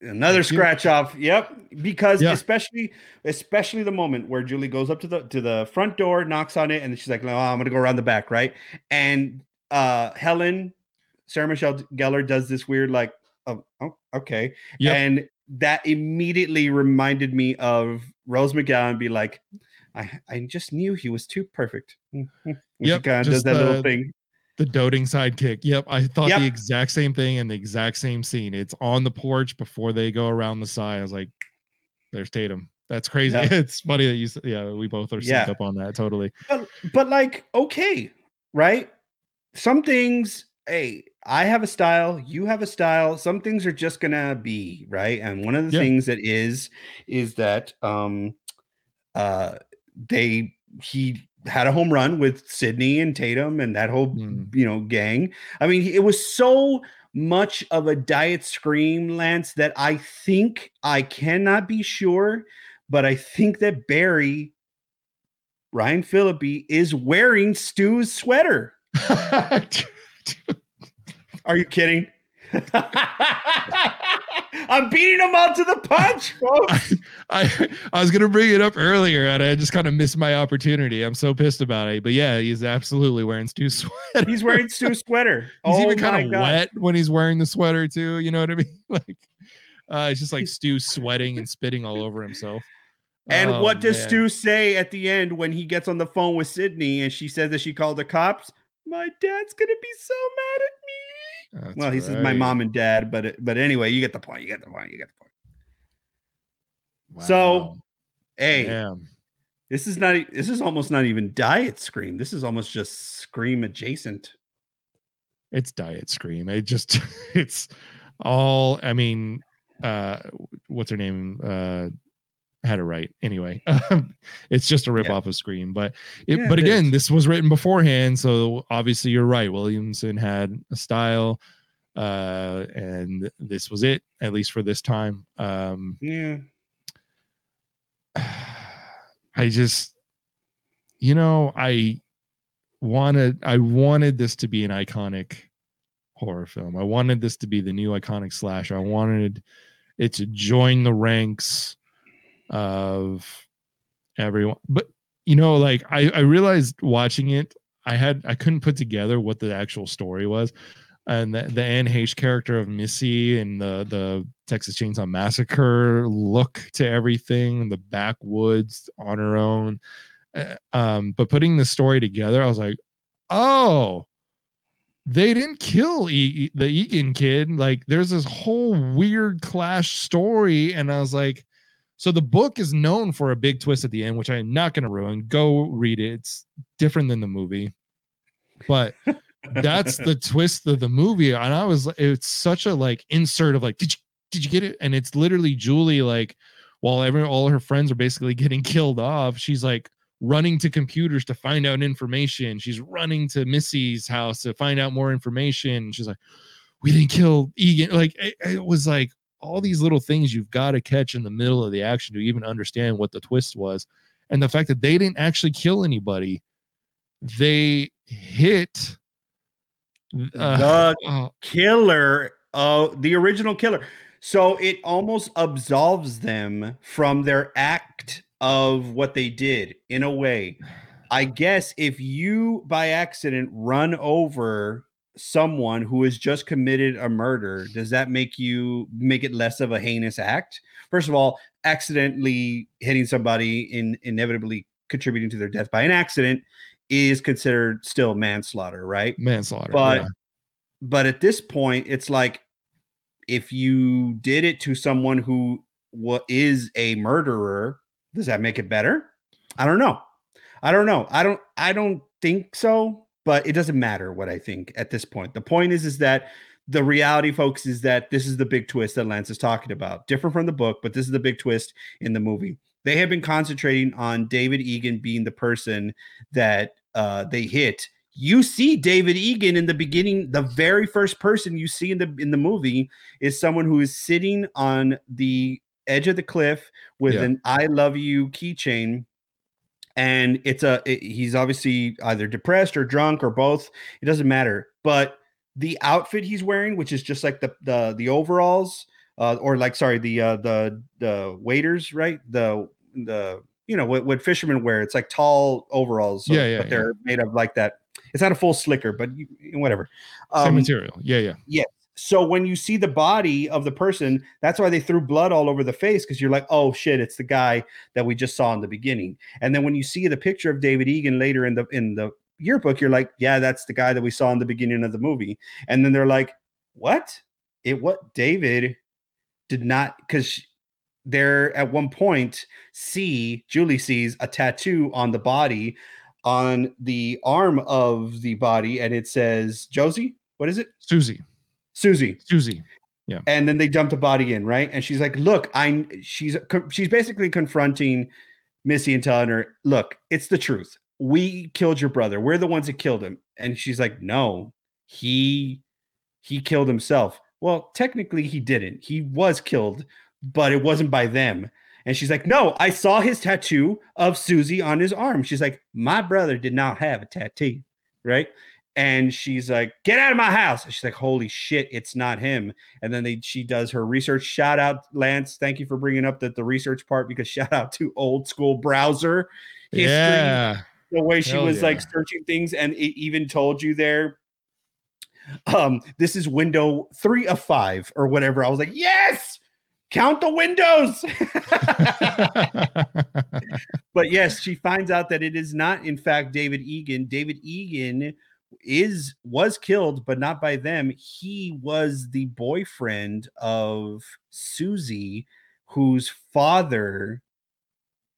Another scratch off. Yep. Because
Yeah.
especially especially the moment where Julie goes up to the to the front door, knocks on it, and then she's like, "No, I'm gonna go around the back, right?" And uh Helen, Sarah Michelle Gellar does this weird like, oh, oh okay.
Yep.
And that immediately reminded me of Rose McGowan be like, I, I just knew he was too perfect. *laughs*
Yep,
kind of does that little
the-
thing.
the doting sidekick. Yep, I thought
Yep.
the exact same thing in the exact same scene. It's on the porch before they go around the side. I was like, "There's Tatum." That's crazy.
Yeah. *laughs*
It's funny that you. Yeah, we both are synced
Yeah.
up on that. Totally.
but but like okay right some things hey i have a style you have a style some things are just gonna be right and one of the
Yeah.
things that is is that um uh they he had a home run with sidney and tatum and that whole
Mm.
you know gang i mean it was so much of a diet scream lance that i think i cannot be sure but i think that barry Ryan Phillippe is wearing Stu's sweater. Are you kidding? *laughs* I'm beating him out to the punch, folks. *laughs*
I I was gonna bring it up earlier and I just kind of missed my opportunity. I'm so pissed about it. But yeah, he's absolutely wearing Stu's sweater.
He's wearing *laughs* Stu's sweater.
He's
oh
even kind of
God.
wet when he's wearing the sweater too. You know what I mean? Like, uh, it's just like Stu sweating and spitting all over himself.
And
Oh,
what does
man.
Stu say at the end when he gets on the phone with Sidney and she says that she called the cops? My dad's gonna be so mad at me.
That's
well, he says my mom and dad, but it- but anyway, you get the point. You get the point. You get the point. So,
Wow.
Hey,
Damn.
This is not. This is almost not even diet scream. This is almost just scream adjacent.
it's diet scream it just *laughs* it's all i mean uh what's her name uh had it right anyway *laughs* it's just a rip
Yeah.
off of scream but it,
Yeah,
but
it
again
is.
this was written beforehand so obviously you're right williamson had a style uh and this was it at least for this time um
Yeah. *sighs*
I just, you know, I wanted, I wanted this to be an iconic horror film. I wanted this to be the new iconic slash. I wanted it to join the ranks of everyone. But you know, like I, I realized watching it, I had, I couldn't put together what the actual story was. And the, the Anne character of Missy and the the Texas Chainsaw Massacre look to everything, the backwoods on her own. Uh, Um, but putting the story together, I was like, oh, they didn't kill e- the Egan kid. Like, there's this whole weird clash story, and I was like, so the book is known for a big twist at the end, which I'm not going to ruin. Go read it. It's different than the movie, but *laughs* that's the twist of the movie and i was it's such a like insert of like did you did you get it? And it's literally julie like while every all her friends are basically *laughs* getting killed off she's like running to computers to find out information. She's running to missy's house to find out more information. She's like we didn't kill egan. Like it, it was like all these little things you've got to catch in the middle of the action to even understand what the twist was and the fact that they didn't actually kill anybody they hit uh,
The
oh, *laughs*
killer, uh, the original killer. So it almost absolves them from their act of what they did in a way. I guess if you by accident run over someone who has just committed a murder, does that make you make it less of a heinous act? First of all, accidentally hitting somebody in inevitably contributing to their death by an accident is considered still manslaughter, right?
manslaughter.
But
yeah.
but at this point, it's like if you did it to someone who what is a murderer, does that make it better? I don't know. I don't know. I don't. I don't think so. But it doesn't matter what I think at this point. The point is, is that the reality, folks, is that this is the big twist that Lance is talking about. Different from the book, but this is the big twist in the movie. They have been concentrating on David Egan being the person that uh, they hit you see David Egan in the beginning. The very first person you see in the in the movie is someone who is sitting on the edge of the cliff with
Yeah.
an "I love you" keychain, and it's a it- he's obviously either depressed or drunk or both. It doesn't matter. But the outfit he's wearing, which is just like the the the overalls, uh, or like sorry, the uh, the the waiters, right? The the you know what, what fishermen wear. It's like tall overalls. so-
Yeah, yeah,
But they're made of like that. It's not a full slicker, but you, whatever.
Same
Um,
material. Yeah, yeah.
So when you see the body of the person, that's why they threw blood all over the face because you're like, oh shit, it's the guy that we just saw in the beginning. And then when you see the picture of David Egan later in the in the yearbook, you're like, yeah, that's the guy that we saw in the beginning of the movie. And then they're like, what? It what David did not because there at one point see Julie sees a tattoo on the body on the arm of the body and it says Josie. What is it?
Susie.
Susie
Susie. Yeah.
And then they dump the body in right? And she's like look i she's she's basically confronting missy and telling her look it's the truth. We killed your brother. We're the ones that killed him. And she's like no he he killed himself. Well technically he didn't. He was killed but it wasn't by them. And she's like no i saw his tattoo of susie on his arm. She's like my brother did not have a tattoo right and she's like, "Get out of my house!" And she's like, "Holy shit, it's not him!" And then they she does her research. Shout out, Lance. Thank you for bringing up the, the research part because *laughs* shout out to old school browser history.
Yeah.
The way she
Hell
was like searching things and it even told you there. Um, this is window three of five or whatever. I was like, yes, count the windows. *laughs* *laughs* but yes, she finds out that it is not, in fact, David Egan. David Egan is was killed, but not by them. He was the boyfriend of Susie, whose father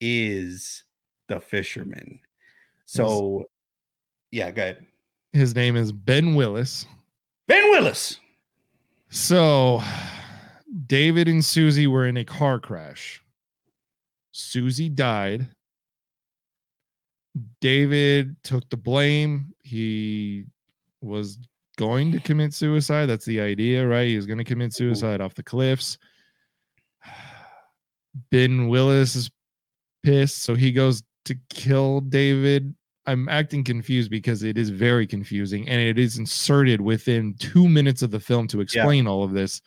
is the fisherman. So, yeah, go ahead.
His name is Ben Willis.
Ben Willis.
So, David and Susie were in a car crash. Susie died. David took the blame. He was going to commit suicide. That's the idea, right? He was going to commit suicide off the cliffs. *sighs* Ben Willis is pissed, so he goes to kill David. I'm acting confused because it is very confusing and it is inserted within two minutes of the film to explain all of this.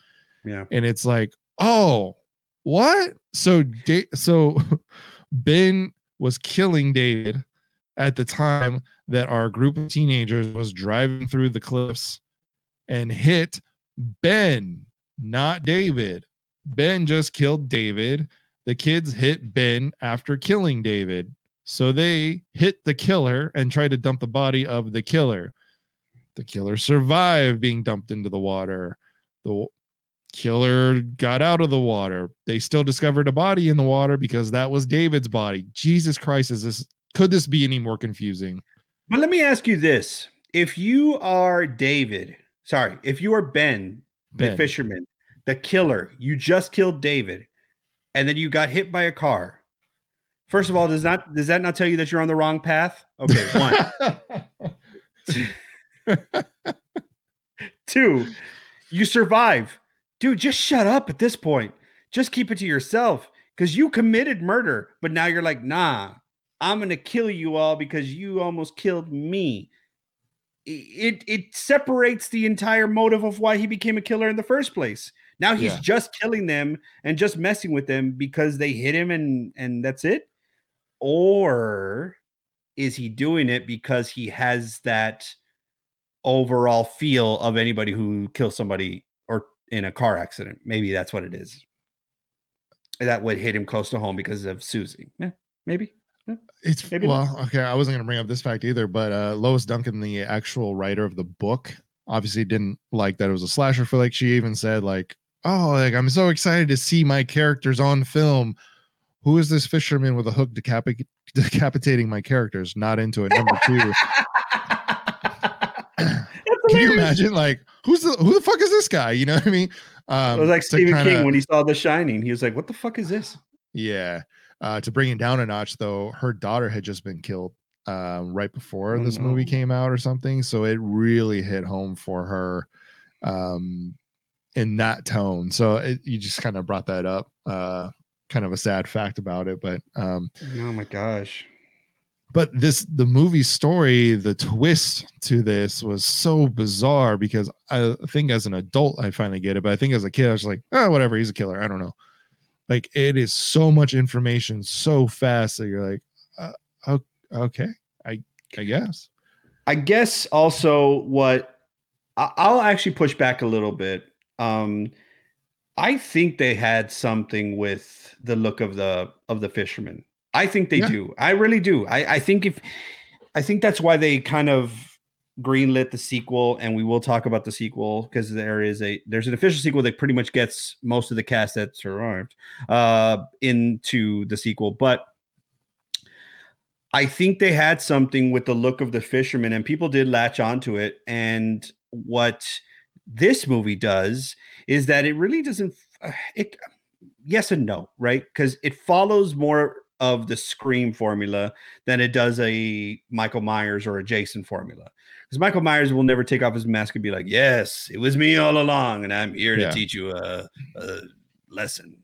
Yeah.
And it's like, oh, what? So, Da- so *laughs* Ben was killing David at the time that our group of teenagers was driving through the cliffs and hit Ben, not David. Ben just killed David. The kids hit Ben after killing David. So they hit the killer and tried to dump the body of the killer. The killer survived being dumped into the water. The killer got out of the water. They still discovered a body in the water because that was David's body. Jesus Christ, is this could this be any more confusing?
But let me ask you this. If you are David, sorry, if you are Ben, the fisherman, the killer, you just killed David, and then you got hit by a car. First of all, does not does that not tell you that you're on the wrong path? Okay, *laughs* one. *laughs* Two, you survive. Dude, just shut up at this point. Just keep it to yourself because you committed murder, but now you're like, nah, I'm gonna kill you all because you almost killed me. It it separates the entire motive of why he became a killer in the first place. Now he's
Yeah.
just killing them and just messing with them because they hit him and and that's it. Or is he doing it because he has that overall feel of anybody who kills somebody or in a car accident? Maybe that's what it is. That would hit him close to home because of Susie. Yeah, maybe.
It's
Maybe
well, okay. I wasn't gonna bring up this fact either, but uh Lois Duncan, the actual writer of the book, obviously didn't like that it was a slasher for like she even said, like, oh, like I'm so excited to see my characters on film. Who is this fisherman with a hook decapic- decapitating my characters? Not into it. Number two. *laughs* *clears throat* Can you imagine like who's the who the fuck is this guy? You know what I mean? Um
It was like
to
Stephen
kinda-
King when he saw The Shining. He was like, "What the fuck is this?"
Yeah. Uh, to bring it down a notch, though, her daughter had just been killed um, right before
Oh,
this movie came out or something. So it really hit home for her um, in that tone. So it, you just kind of brought that up. Uh, kind of a sad fact about it. But um,
Oh my gosh.
but this the movie story, the twist to this was so bizarre because I think as an adult I finally get it, but I think as a kid I was like, oh, whatever, he's a killer. I don't know. Like it is so much information so fast that you're like, uh, okay, I I guess.
I guess also what I'll actually push back a little bit. Um, I think they had something with the look of the of the fisherman. I think they
Yeah.
do. I really do. I, I think if I think that's why they kind of greenlit the sequel, and we will talk about the sequel because there is a there's an official sequel that pretty much gets most of the cast that survived uh into the sequel, but I think they had something with the look of the fisherman, and people did latch onto it. And what this movie does is that it really doesn't. uh, It yes and no, right? Because it follows more of the Scream formula than it does a Michael Myers or a Jason formula. Because Michael Myers will never take off his mask and be like, "Yes, it was me all along, and I'm here to teach you a, a lesson."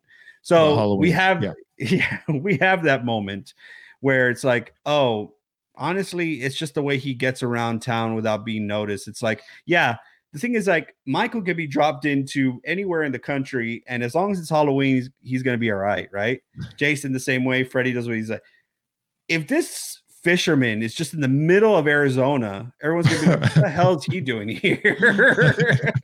So we have,
yeah. *laughs*
yeah, we have that moment where it's like, oh, honestly, it's just the way he gets around town without being noticed. It's like, yeah, the thing is like Michael could be dropped into anywhere in the country, and as long as it's Halloween, he's, he's gonna be all right, right? Jason the same way, Freddy does what he's like. If this fisherman is just in the middle of Arizona, everyone's gonna be like, what the *laughs* hell is he doing here?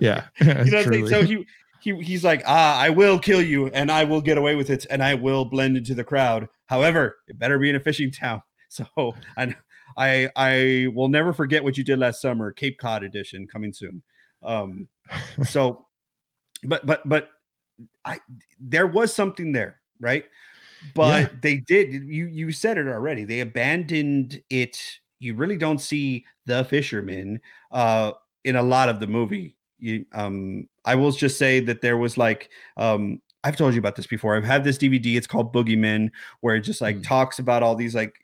Yeah. *laughs*
you know what I'm saying?
truly.
So he he he's like, ah, I will kill you and I will get away with it and I will blend into the crowd. However, it better be in a fishing town. *laughs* So I I I will never forget what you did last summer, Cape Cod edition coming soon. Um so but but but I there was something there, right? But
Yeah.
they did you you said it already. They abandoned it. You really don't see the fisherman uh in a lot of the movie. You um I will just say that there was like um I've told you about this before. I've had this DVD. It's called Boogeyman, where it just like
Mm.
talks about all these like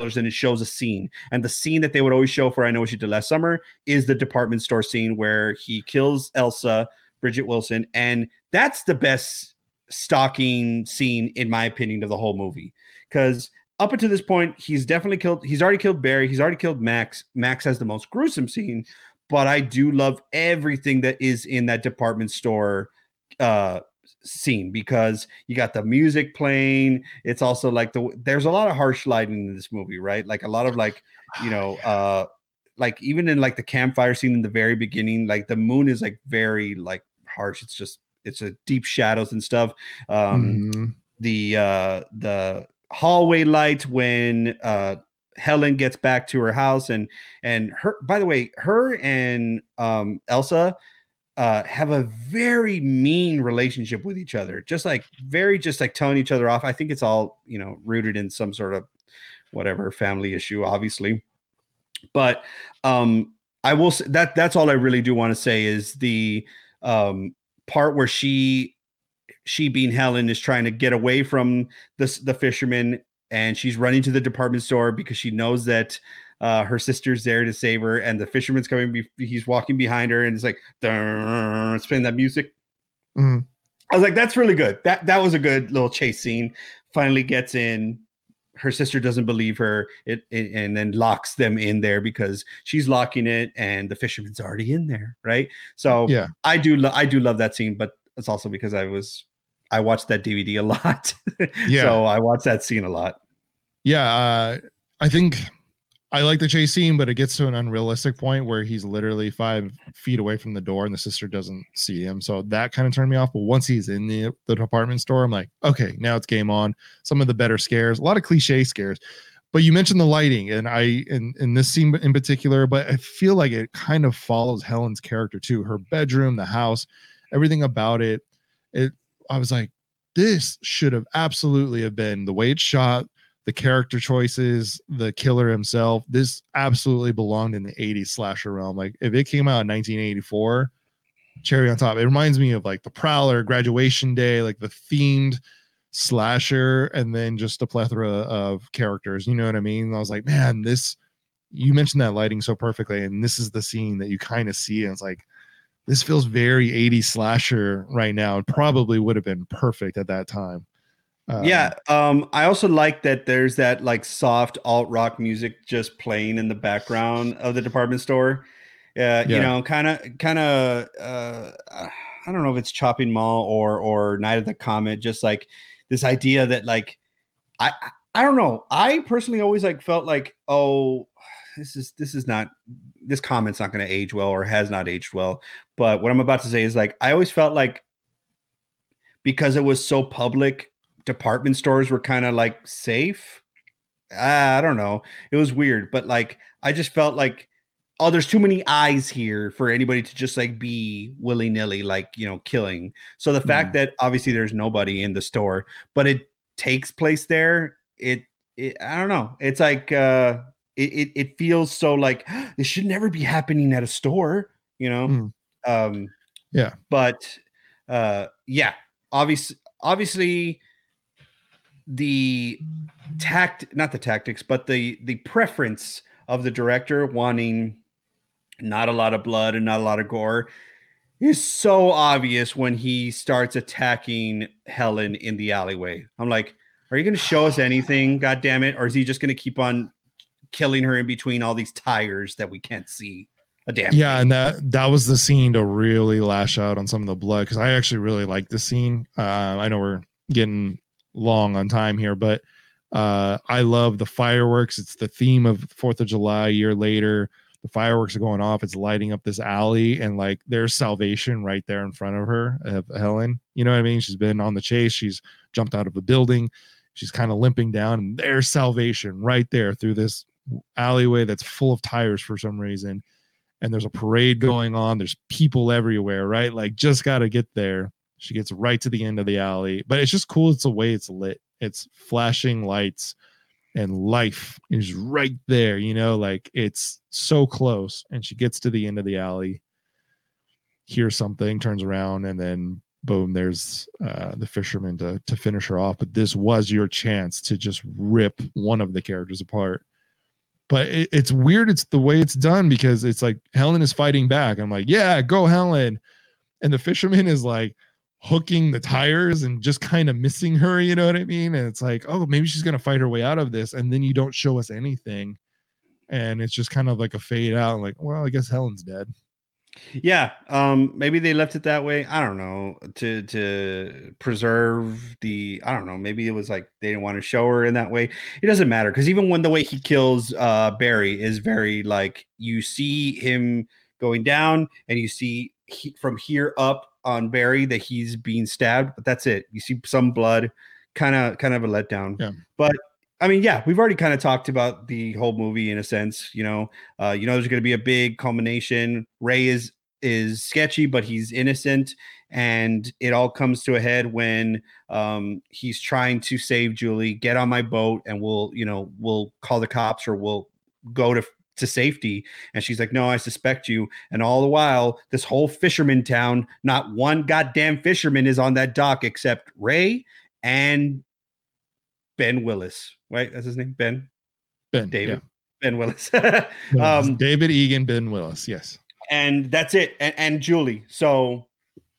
and it shows a scene. And the scene that they would always show for I Know What You Did Last Summer is the department store scene where he kills Elsa, Bridgette Wilson, and that's the best stalking scene, in my opinion, of the whole movie. Because up until this point, he's definitely killed, he's already killed Barry, he's already killed Max. Max has the most gruesome scene, but I do love everything that is in that department store uh scene because you got the music playing it's also like the there's a lot of harsh lighting in this movie right like a lot of like you know uh like even in like the campfire scene in the very beginning like the moon is like very like harsh it's just it's a deep shadows and stuff. Um
Mhm.
the uh the hallway light when uh Helen gets back to her house and and her by the way her and um Elsa uh have a very mean relationship with each other. Just like very just like telling each other off. I think it's all you know rooted in some sort of whatever family issue obviously. But um I will say that that's all I really do want to say is the um part where she she being Helen is trying to get away from this the fisherman and she's running to the department store because she knows that uh, her sister's there to save her and the fisherman's coming be- he's walking behind her and it's like it's playing that music.
Mhm.
I was like that's really good. That that was a good little chase scene. Finally gets in her sister doesn't believe her it, it and then locks them in there because she's locking it and the fisherman's already in there right so
Yeah.
I do lo- I do love that scene, but it's also because I was I watched that DVD a lot. *laughs*
Yeah.
So I watched that scene a lot.
Yeah, uh, I think I like the chase scene, but it gets to an unrealistic point where he's literally five feet away from the door and the sister doesn't see him. So that kind of turned me off. But once he's in the, the department store, I'm like, okay, now it's game on. Some of the better scares, a lot of cliche scares. But you mentioned the lighting, and I in in this scene in particular, but I feel like it kind of follows Helen's character too. Her bedroom, the house, everything about it. It I was like, this should have absolutely have been the way it's shot, the character choices, the killer himself. This absolutely belonged in the 80s slasher realm. Like if it came out in 1984, cherry on top. It reminds me of like the Prowler, Graduation Day, like the themed slasher, and then just a plethora of characters. You know what I mean? I was like, man, this. You mentioned that lighting so perfectly, and this is the scene that you kind of see, and it's like, this feels very 80s slasher right now. It probably would have been perfect at that time. Um,
yeah. Um, I also like that there's that like soft alt rock music just playing in the background of the department store. Uh, you know, kind of, kind of. Uh, I don't know if it's Chopping Mall or or Night of the Comet. Just like this idea that like, I I don't know. I personally always like felt like, oh, this is this is not this comment's not going to age well or has not aged well. But what I'm about to say is like, I always felt like because it was so public, department stores were kind of like safe. Ah, I don't know. It was weird, but like I just felt like oh, there's too many eyes here for anybody to just like be willy nilly, like you know, killing. So the fact that obviously there's nobody in the store, but it takes place there, it, it I don't know. It's like uh it, it, it feels so like *gasps* this should never be happening at a store, you know.
Mm.
Um
Yeah.
but uh yeah, obviously obviously the tact not the tactics but the the preference of the director wanting not a lot of blood and not a lot of gore is so obvious when he starts attacking Helen in the alleyway. I'm like, are you going to show us anything? God damn it! Or is he just going to keep on killing her in between all these tires that we can't see? A damn.
yeah
thing?
and that that was the scene to really lash out on some of the blood because i actually really like the scene uh, i know we're getting long on time here but uh i love the fireworks. It's the theme of fourth of july a year later. The fireworks are going off. It's lighting up this alley and like there's salvation right there in front of her of helen. You know what i mean? She's been on the chase. She's jumped out of a building. She's kind of limping down and there's salvation right there through this alleyway that's full of tires for some reason. And there's a parade going on. There's people everywhere, right? Like, just got to get there. She gets right to the end of the alley, but it's just cool. It's the way it's lit. It's flashing lights, and life is right there. You know, like it's so close. And she gets to the end of the alley, hears something, turns around, and then boom, there's uh, the fisherman to to finish her off. But this was your chance to just rip one of the characters apart but it, it's weird it's the way it's done because it's like helen is fighting back i'm like yeah go helen and the fisherman is like hooking the tires and just kind of missing her you know what i mean and it's like oh maybe she's gonna fight her way out of this and then you don't show us anything and it's just kind of like a fade out like well i guess helen's dead
Yeah, um, maybe they left it that way. I don't know to to preserve the. I don't know. Maybe it was like they didn't want to show her in that way. It doesn't matter because even when the way he kills uh Barry is very like you see him going down and you see he, from here up on Barry that he's being stabbed, but that's it. You see some blood, kind of kind of a letdown.
Yeah.
But I mean, yeah, we've already kind of talked about the whole movie in a sense. You know, uh, you know, there's going to be a big culmination. Ray is is sketchy, but he's innocent, and it all comes to a head when um, he's trying to save Julie. Get on my boat, and we'll, you know, we'll call the cops or we'll go to to safety. And she's like, "No, I suspect you." And all the while, this whole fisherman town, not one goddamn fisherman is on that dock except Ray and Ben Willis. Right, that's his name, Ben.
ben
David. Ben Willis. *laughs* um,
david egan ben willis yes
and that's it. And, and Julie. So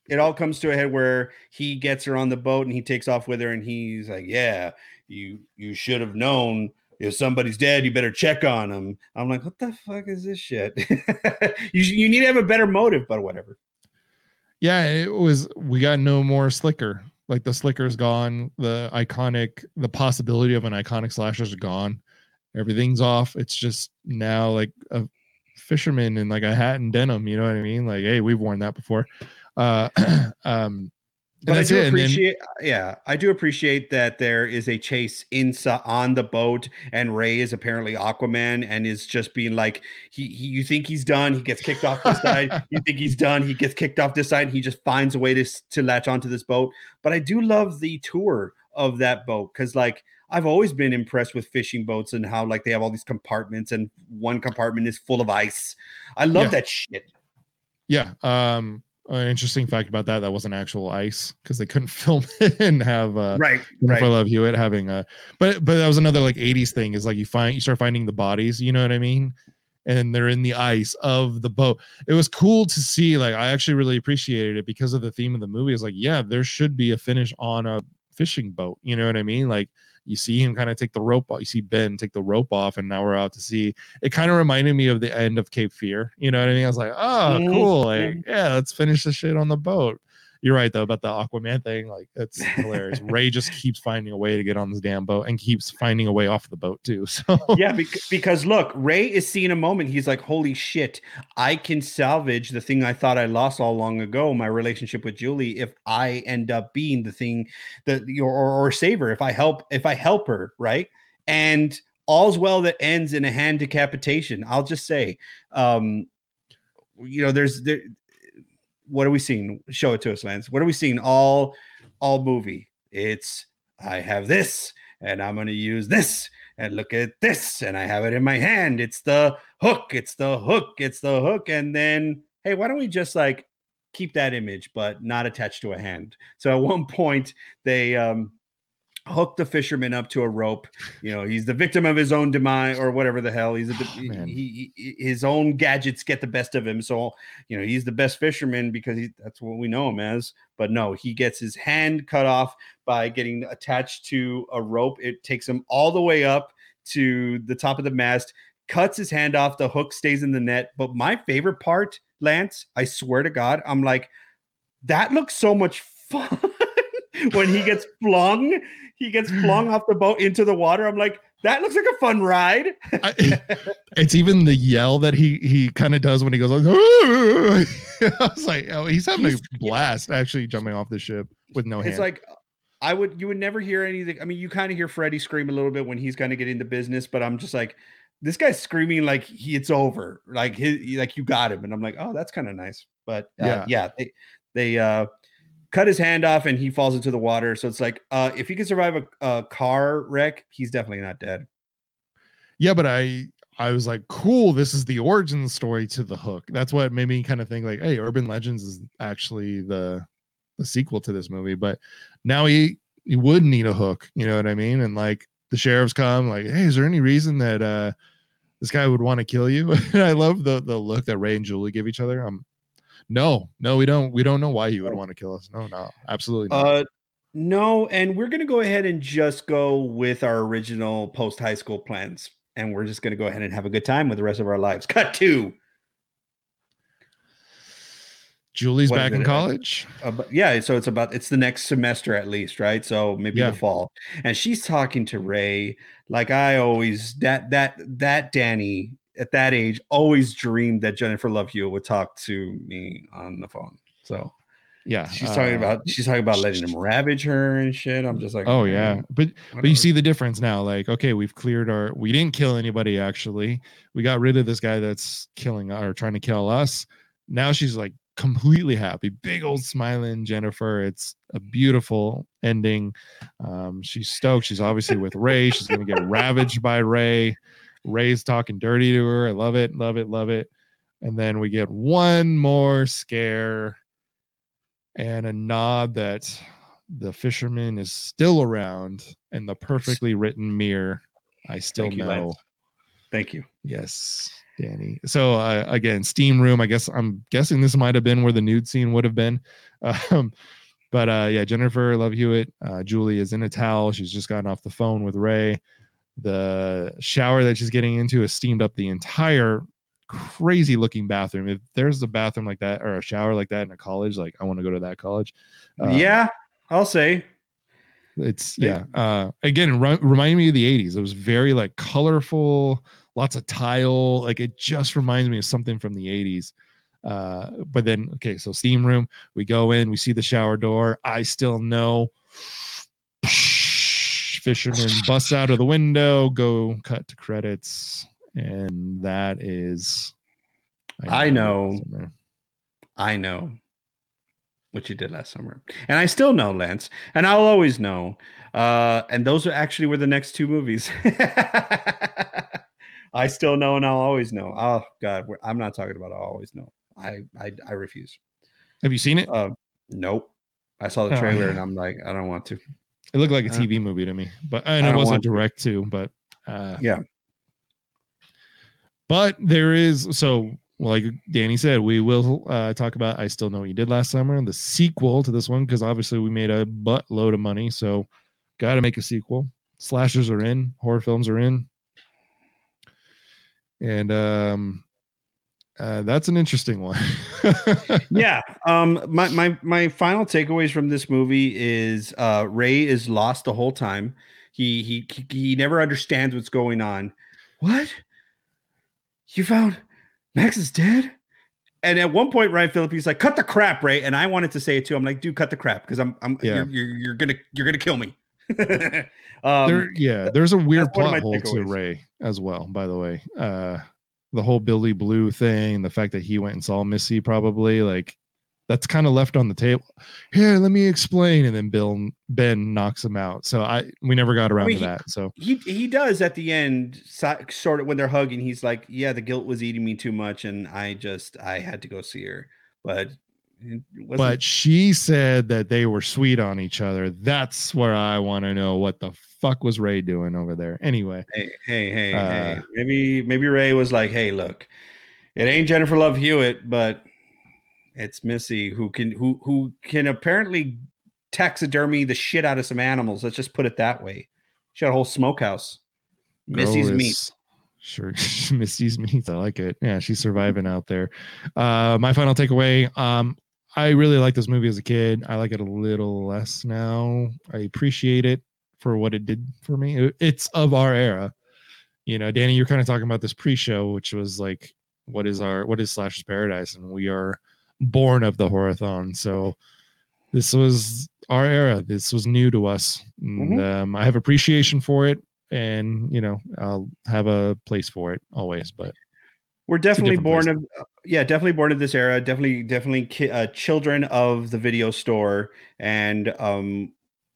it all comes to a head where he gets her on the boat and he takes off with her, and he's like, "Yeah, you you should have known." If somebody's dead, you better check on them. I'm like, what the fuck is this shit? *laughs* you, you need to have a better motive, but whatever.
yeah it was we got no more slicker like the slicker's gone the iconic the possibility of an iconic slasher is gone everything's off it's just now like a fisherman in like a hat and denim you know what i mean like hey we've worn that before uh *clears throat* um
But I do
it, then-
appreciate, yeah, I do appreciate that there is a chase inside on the boat, and Ray is apparently Aquaman and is just being like, he, he you think he's done, he gets kicked off this side. *laughs* You think he's done, he gets kicked off this side. And he just finds a way to to latch onto this boat. But I do love the tour of that boat because, like, I've always been impressed with fishing boats and how like they have all these compartments, and one compartment is full of ice. I love
Yeah.
that shit.
yeah um an interesting fact about that that wasn't actual ice because they couldn't *laughs* film it and have uh
right, right.
Love Hewitt having a, but but that was another like '80s thing. Is like you find you start finding the bodies. You know what I mean? And they're in the ice of the boat. It was cool to see. Like I actually really appreciated it because of the theme of the movie. Is like yeah, there should be a finish on a fishing boat. You know what I mean? Like you see him kind of take the rope off. You see Ben take the rope off, and now we're out to sea. It kind of reminded me of the end of Cape Fear. You know what I mean? I was like, oh, cool. Like, mm-hmm. yeah, let's finish the shit on the boat. You're right though about the Aquaman thing. Like, that's hilarious. *laughs* Ray just keeps finding a way to get on this damn boat and keeps finding a way off the boat too. *laughs* So
yeah, bec- because look, Ray is seeing a moment. He's like, "Holy shit! I can salvage the thing I thought I lost all long ago, my relationship with Julie. If I end up being the thing that or, or, or save her, if I help, if I help her, right? And all's well that ends in a hand decapitation. I'll just say, um, you know, there's there. What are we seeing? Show it to us, Lance. What are we seeing all all movie? It's I have this, and I'm to use this and look at this and i have it in my hand it's the hook it's the hook it's the hook and then hey why don't we just like keep that image but not attached to a hand so at *laughs* one point they um hook the fisherman up to a rope you know he's the victim of his own demise or whatever the hell. He's a, ah,
he,
he, he- his own gadgets get the best of him. So you know he's the best fisherman because he, that's what we know him as. But no he gets his hand cut off by getting attached to a rope. It takes him all the way up to the top of the mast, cuts his hand off, the hook stays in the net. But my favorite part, Lance, I swear to God, I'm like, that looks so much *laughs* fun *laughs* when he gets flung. He gets flung off the boat into the water. I'm like, that looks like a fun ride.
I, it's even the yell that he he kind of does when he goes like *laughs* I was like oh he's having
He's-
a blast actually jumping off the ship with no
it's
hand.
like I would you would never hear anything. I mean, you kind of hear Freddie scream a little bit when he's kind of getting into business, but I'm just like, this guy's screaming like he, it's over, like his, like you got him, and I'm like, oh, that's kind of nice. But uh,
Yeah.
yeah, they they uh, cut his hand off and he falls into the water. So it's like, uh, if he can survive a, a car wreck, he's definitely not dead.
yeah, but I I was like, cool, this is the origin story to the hook. That's what made me kind of think like, hey, Urban Legends is actually the the sequel to this movie. But now he he would need a hook, you know what I mean? And like the sheriffs come, like, hey, is there any reason that uh this guy would want to kill you? *laughs* I love the the look that Ray and Julie give each other. Um no, no, we don't we don't know why you would want to kill us. No, no, absolutely not.
Uh, no, and we're gonna go ahead and just go with our original post high school plans, and we're just gonna go ahead and have a good time with the rest of our lives. Cut to
Julie's
what
back in college.
Uh, yeah, so it's about it's the next semester at least, right? So maybe
Yeah.
the fall. And she's talking to Ray like I always that that that Danny at that age always dreamed that Jennifer Love Hewitt would talk to me on the phone. So
Yeah.
she's talking
uh,
about she's talking about letting him ravage her and shit. I'm just like,
Oh
"Mm,
yeah, but but you see the difference now. Like, okay, we've cleared our. We didn't kill anybody. Actually, we got rid of this guy that's killing or trying to kill us. Now she's like completely happy. Big old smiling Jennifer. It's a beautiful ending. Um, she's stoked. She's obviously with Ray. She's gonna get ravaged by Ray. Ray's talking dirty to her. I love it. Love it. Love it. And then we get one more scare and a nod that the fisherman is still around and the perfectly written mirror. I still
Thank you,
know.
Lance. Thank you.
Yes, Danny. So uh, again, steam room. I guess I'm guessing this might have been where the nude scene would have been. *laughs* Um, but uh, yeah, Jennifer Love Hewitt. Uh, Julie is in a towel. She's just gotten off the phone with Ray. The shower that she's getting into has steamed up the entire crazy looking bathroom. If there's a bathroom like that or a shower like that in a college, like I want to go to that college. Um,
yeah, I'll say.
it's yeah. Uh, again, re- reminding me of the '80s. It was very like colorful, lots of tile. Like it just reminds me of something from the '80s. Uh, but then okay, so steam room. We go in, we see the shower door. I still know. Fisherman busts out of the window. Go cut to credits, and that is.
I know. I know what you did last summer. And I still know, Lance. And I'll always know. Uh, and those are actually were the next two movies. *laughs* I still know and I'll always know. Oh God, we're, I'm not talking about I'll always know. I I, I refuse.
Have you seen it?
Uh, nope. I saw the
Oh,
trailer and. I'm like, I don't want to.
It looked like a
uh,
TV movie to me, but and it wasn't
to.
direct too. But uh,
Yeah.
But there is so like Danny said, we will uh, talk about I Still Know What You Did Last Summer, the sequel to this one, because obviously we made a buttload of money. So got to make a sequel. Slashers are in, horror films are in. And um, uh, that's an interesting one. *laughs*
yeah. Um. My my my final takeaways from this movie is uh Ray is lost the whole time. He he he never understands what's going on. What? You found Max is dead? And at one point, Ryan Phillippe's like, "Cut the crap, Ray." And I wanted to say it too. I'm like, "Dude, cut the crap," because I'm I'm
Yeah.
you're, you're you're gonna you're gonna kill me. *laughs* um,
there, yeah, there's a weird
that's one of
plot hole to. Ray as well. By the way, uh, the whole Billy Blue thing, the fact that he went and saw Missy, probably like that's kind of left on the table. Here, let me explain, and then Bill Ben knocks him out. So I we never got around
mean,
to
he-
that. So
he he does at the end, sort of when they're hugging. He's like, "Yeah, the guilt was eating me too much, and I just I had to go see her." But
but she said that they were sweet on each other. That's where I want to know what the fuck was Ray doing over there. Anyway,
hey, hey, hey, hey.
Uh,
Maybe maybe Ray was like, "Hey, look, it ain't Jennifer Love Hewitt, but it's Missy who can who who can apparently taxidermy the shit out of some animals. Let's just put it that way. She got a whole smokehouse. Missy's
Girl
meat.
Sure, *laughs* Missy's meat. I like it. Yeah, she's surviving out there. Uh, my final takeaway. Um, I really liked this movie as a kid. I like it a little less now. I appreciate it for what it did for me. It's of our era. You know, Danny, you're kind of talking about this pre-show, which was like, what is our what is Slashers Paradise, and we are born of the horathon. So this was our era. This was new to us. And um, I have appreciation for it and you know i'll have a place for it always but
We're definitely born
place.
of, yeah, definitely born of this era. Definitely, definitely, ki- uh, children of the video store, and um,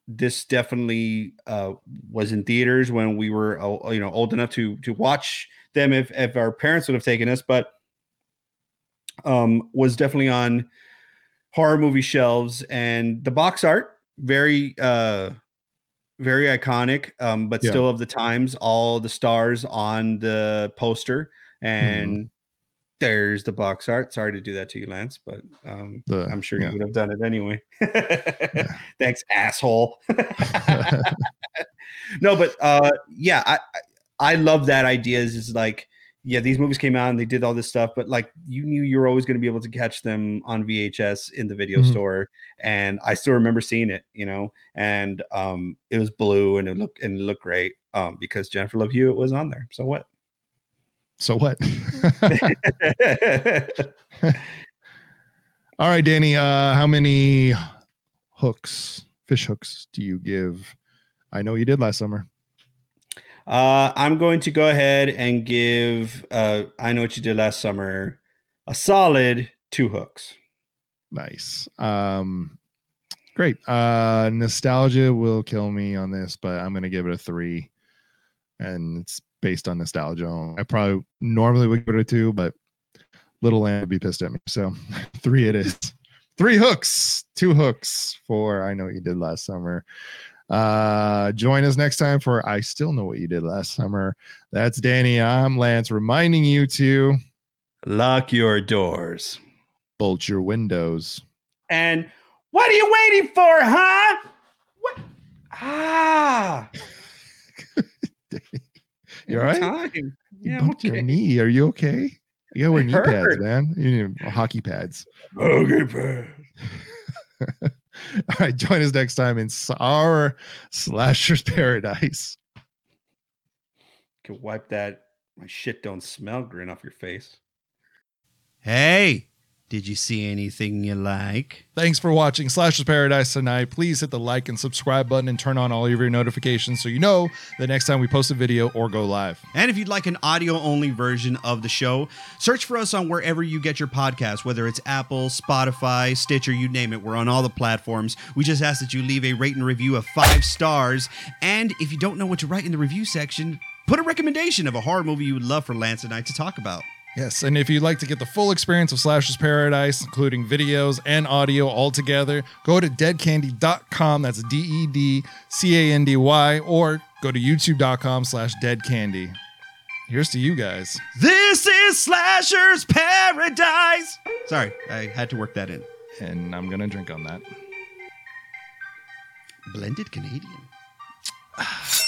this definitely uh, was in theaters when we were, uh, you know, old enough to to watch them. If if our parents would have taken us, but um, was definitely on horror movie shelves, and the box art very uh very iconic um but
Yeah.
still of the times all the stars on the poster and there's the box art. Sorry to do that to you lance but um
The-
i'm sure
yeah.
you would have done it anyway. *laughs* Thanks asshole. *laughs* *laughs* No but uh yeah i i love that idea. Is, is like yeah these movies came out and they did all this stuff but like you knew you were always going to be able to catch them on vhs in the video
Mhm.
store and i still remember seeing it you know? And um it was blue and it looked and it looked great um because jennifer love hewitt was on there. So what
so what? *laughs* All right danny uh how many hooks fish hooks do you give? I know you did last summer.
Uh, I'm going to go ahead and give uh, I know what you did last summer a solid two hooks.
nice. Um great. Uh nostalgia will kill me on this but i'm gonna give it a three and it's based on nostalgia. I probably normally would give it a two but little lamb would be pissed at me. So *laughs* three it is. Three hooks two hooks for i know what you did last summer. Uh join us next time for i still know what you did last summer. That's danny. I'm lance reminding you to
Lock your doors.
bolt your windows.
And what are you waiting for, huh? What? Ah, *laughs*
You all right?
Time.
You
Yeah,
bumped your knee. Are you okay? You gotta wear
It
knee pads, man. You need hockey pads.
Okay, bro. *laughs*
All right, join us next time in s- our Slasher's Paradise.
You Can wipe that my shit don't smell grin off your face.
Hey, did you see anything you like?
Thanks for watching Slasher's Paradise tonight. Please hit the like and subscribe button and turn on all of your notifications so you know the next time we post a video or go live.
And if you'd like an audio only version of the show, search for us on wherever you get your podcasts, whether it's Apple, Spotify, Stitcher, you name it. We're on all the platforms. We just ask that you leave a rate and review of five stars. And if you don't know what to write in the review section, put a recommendation of a horror movie you would love for Lance and I to talk about.
Yes, and if you'd like to get the full experience of Slasher's Paradise, including videos and audio all together, go to dedcandy.com. That's D E D C A N D Y, or go to youtube.com slash dedcandy. Here's to you guys.
This is Slasher's Paradise. Sorry, I had to work that in.
And I'm gonna drink on that.
Blended Canadian. *sighs* *sighs* *sighs*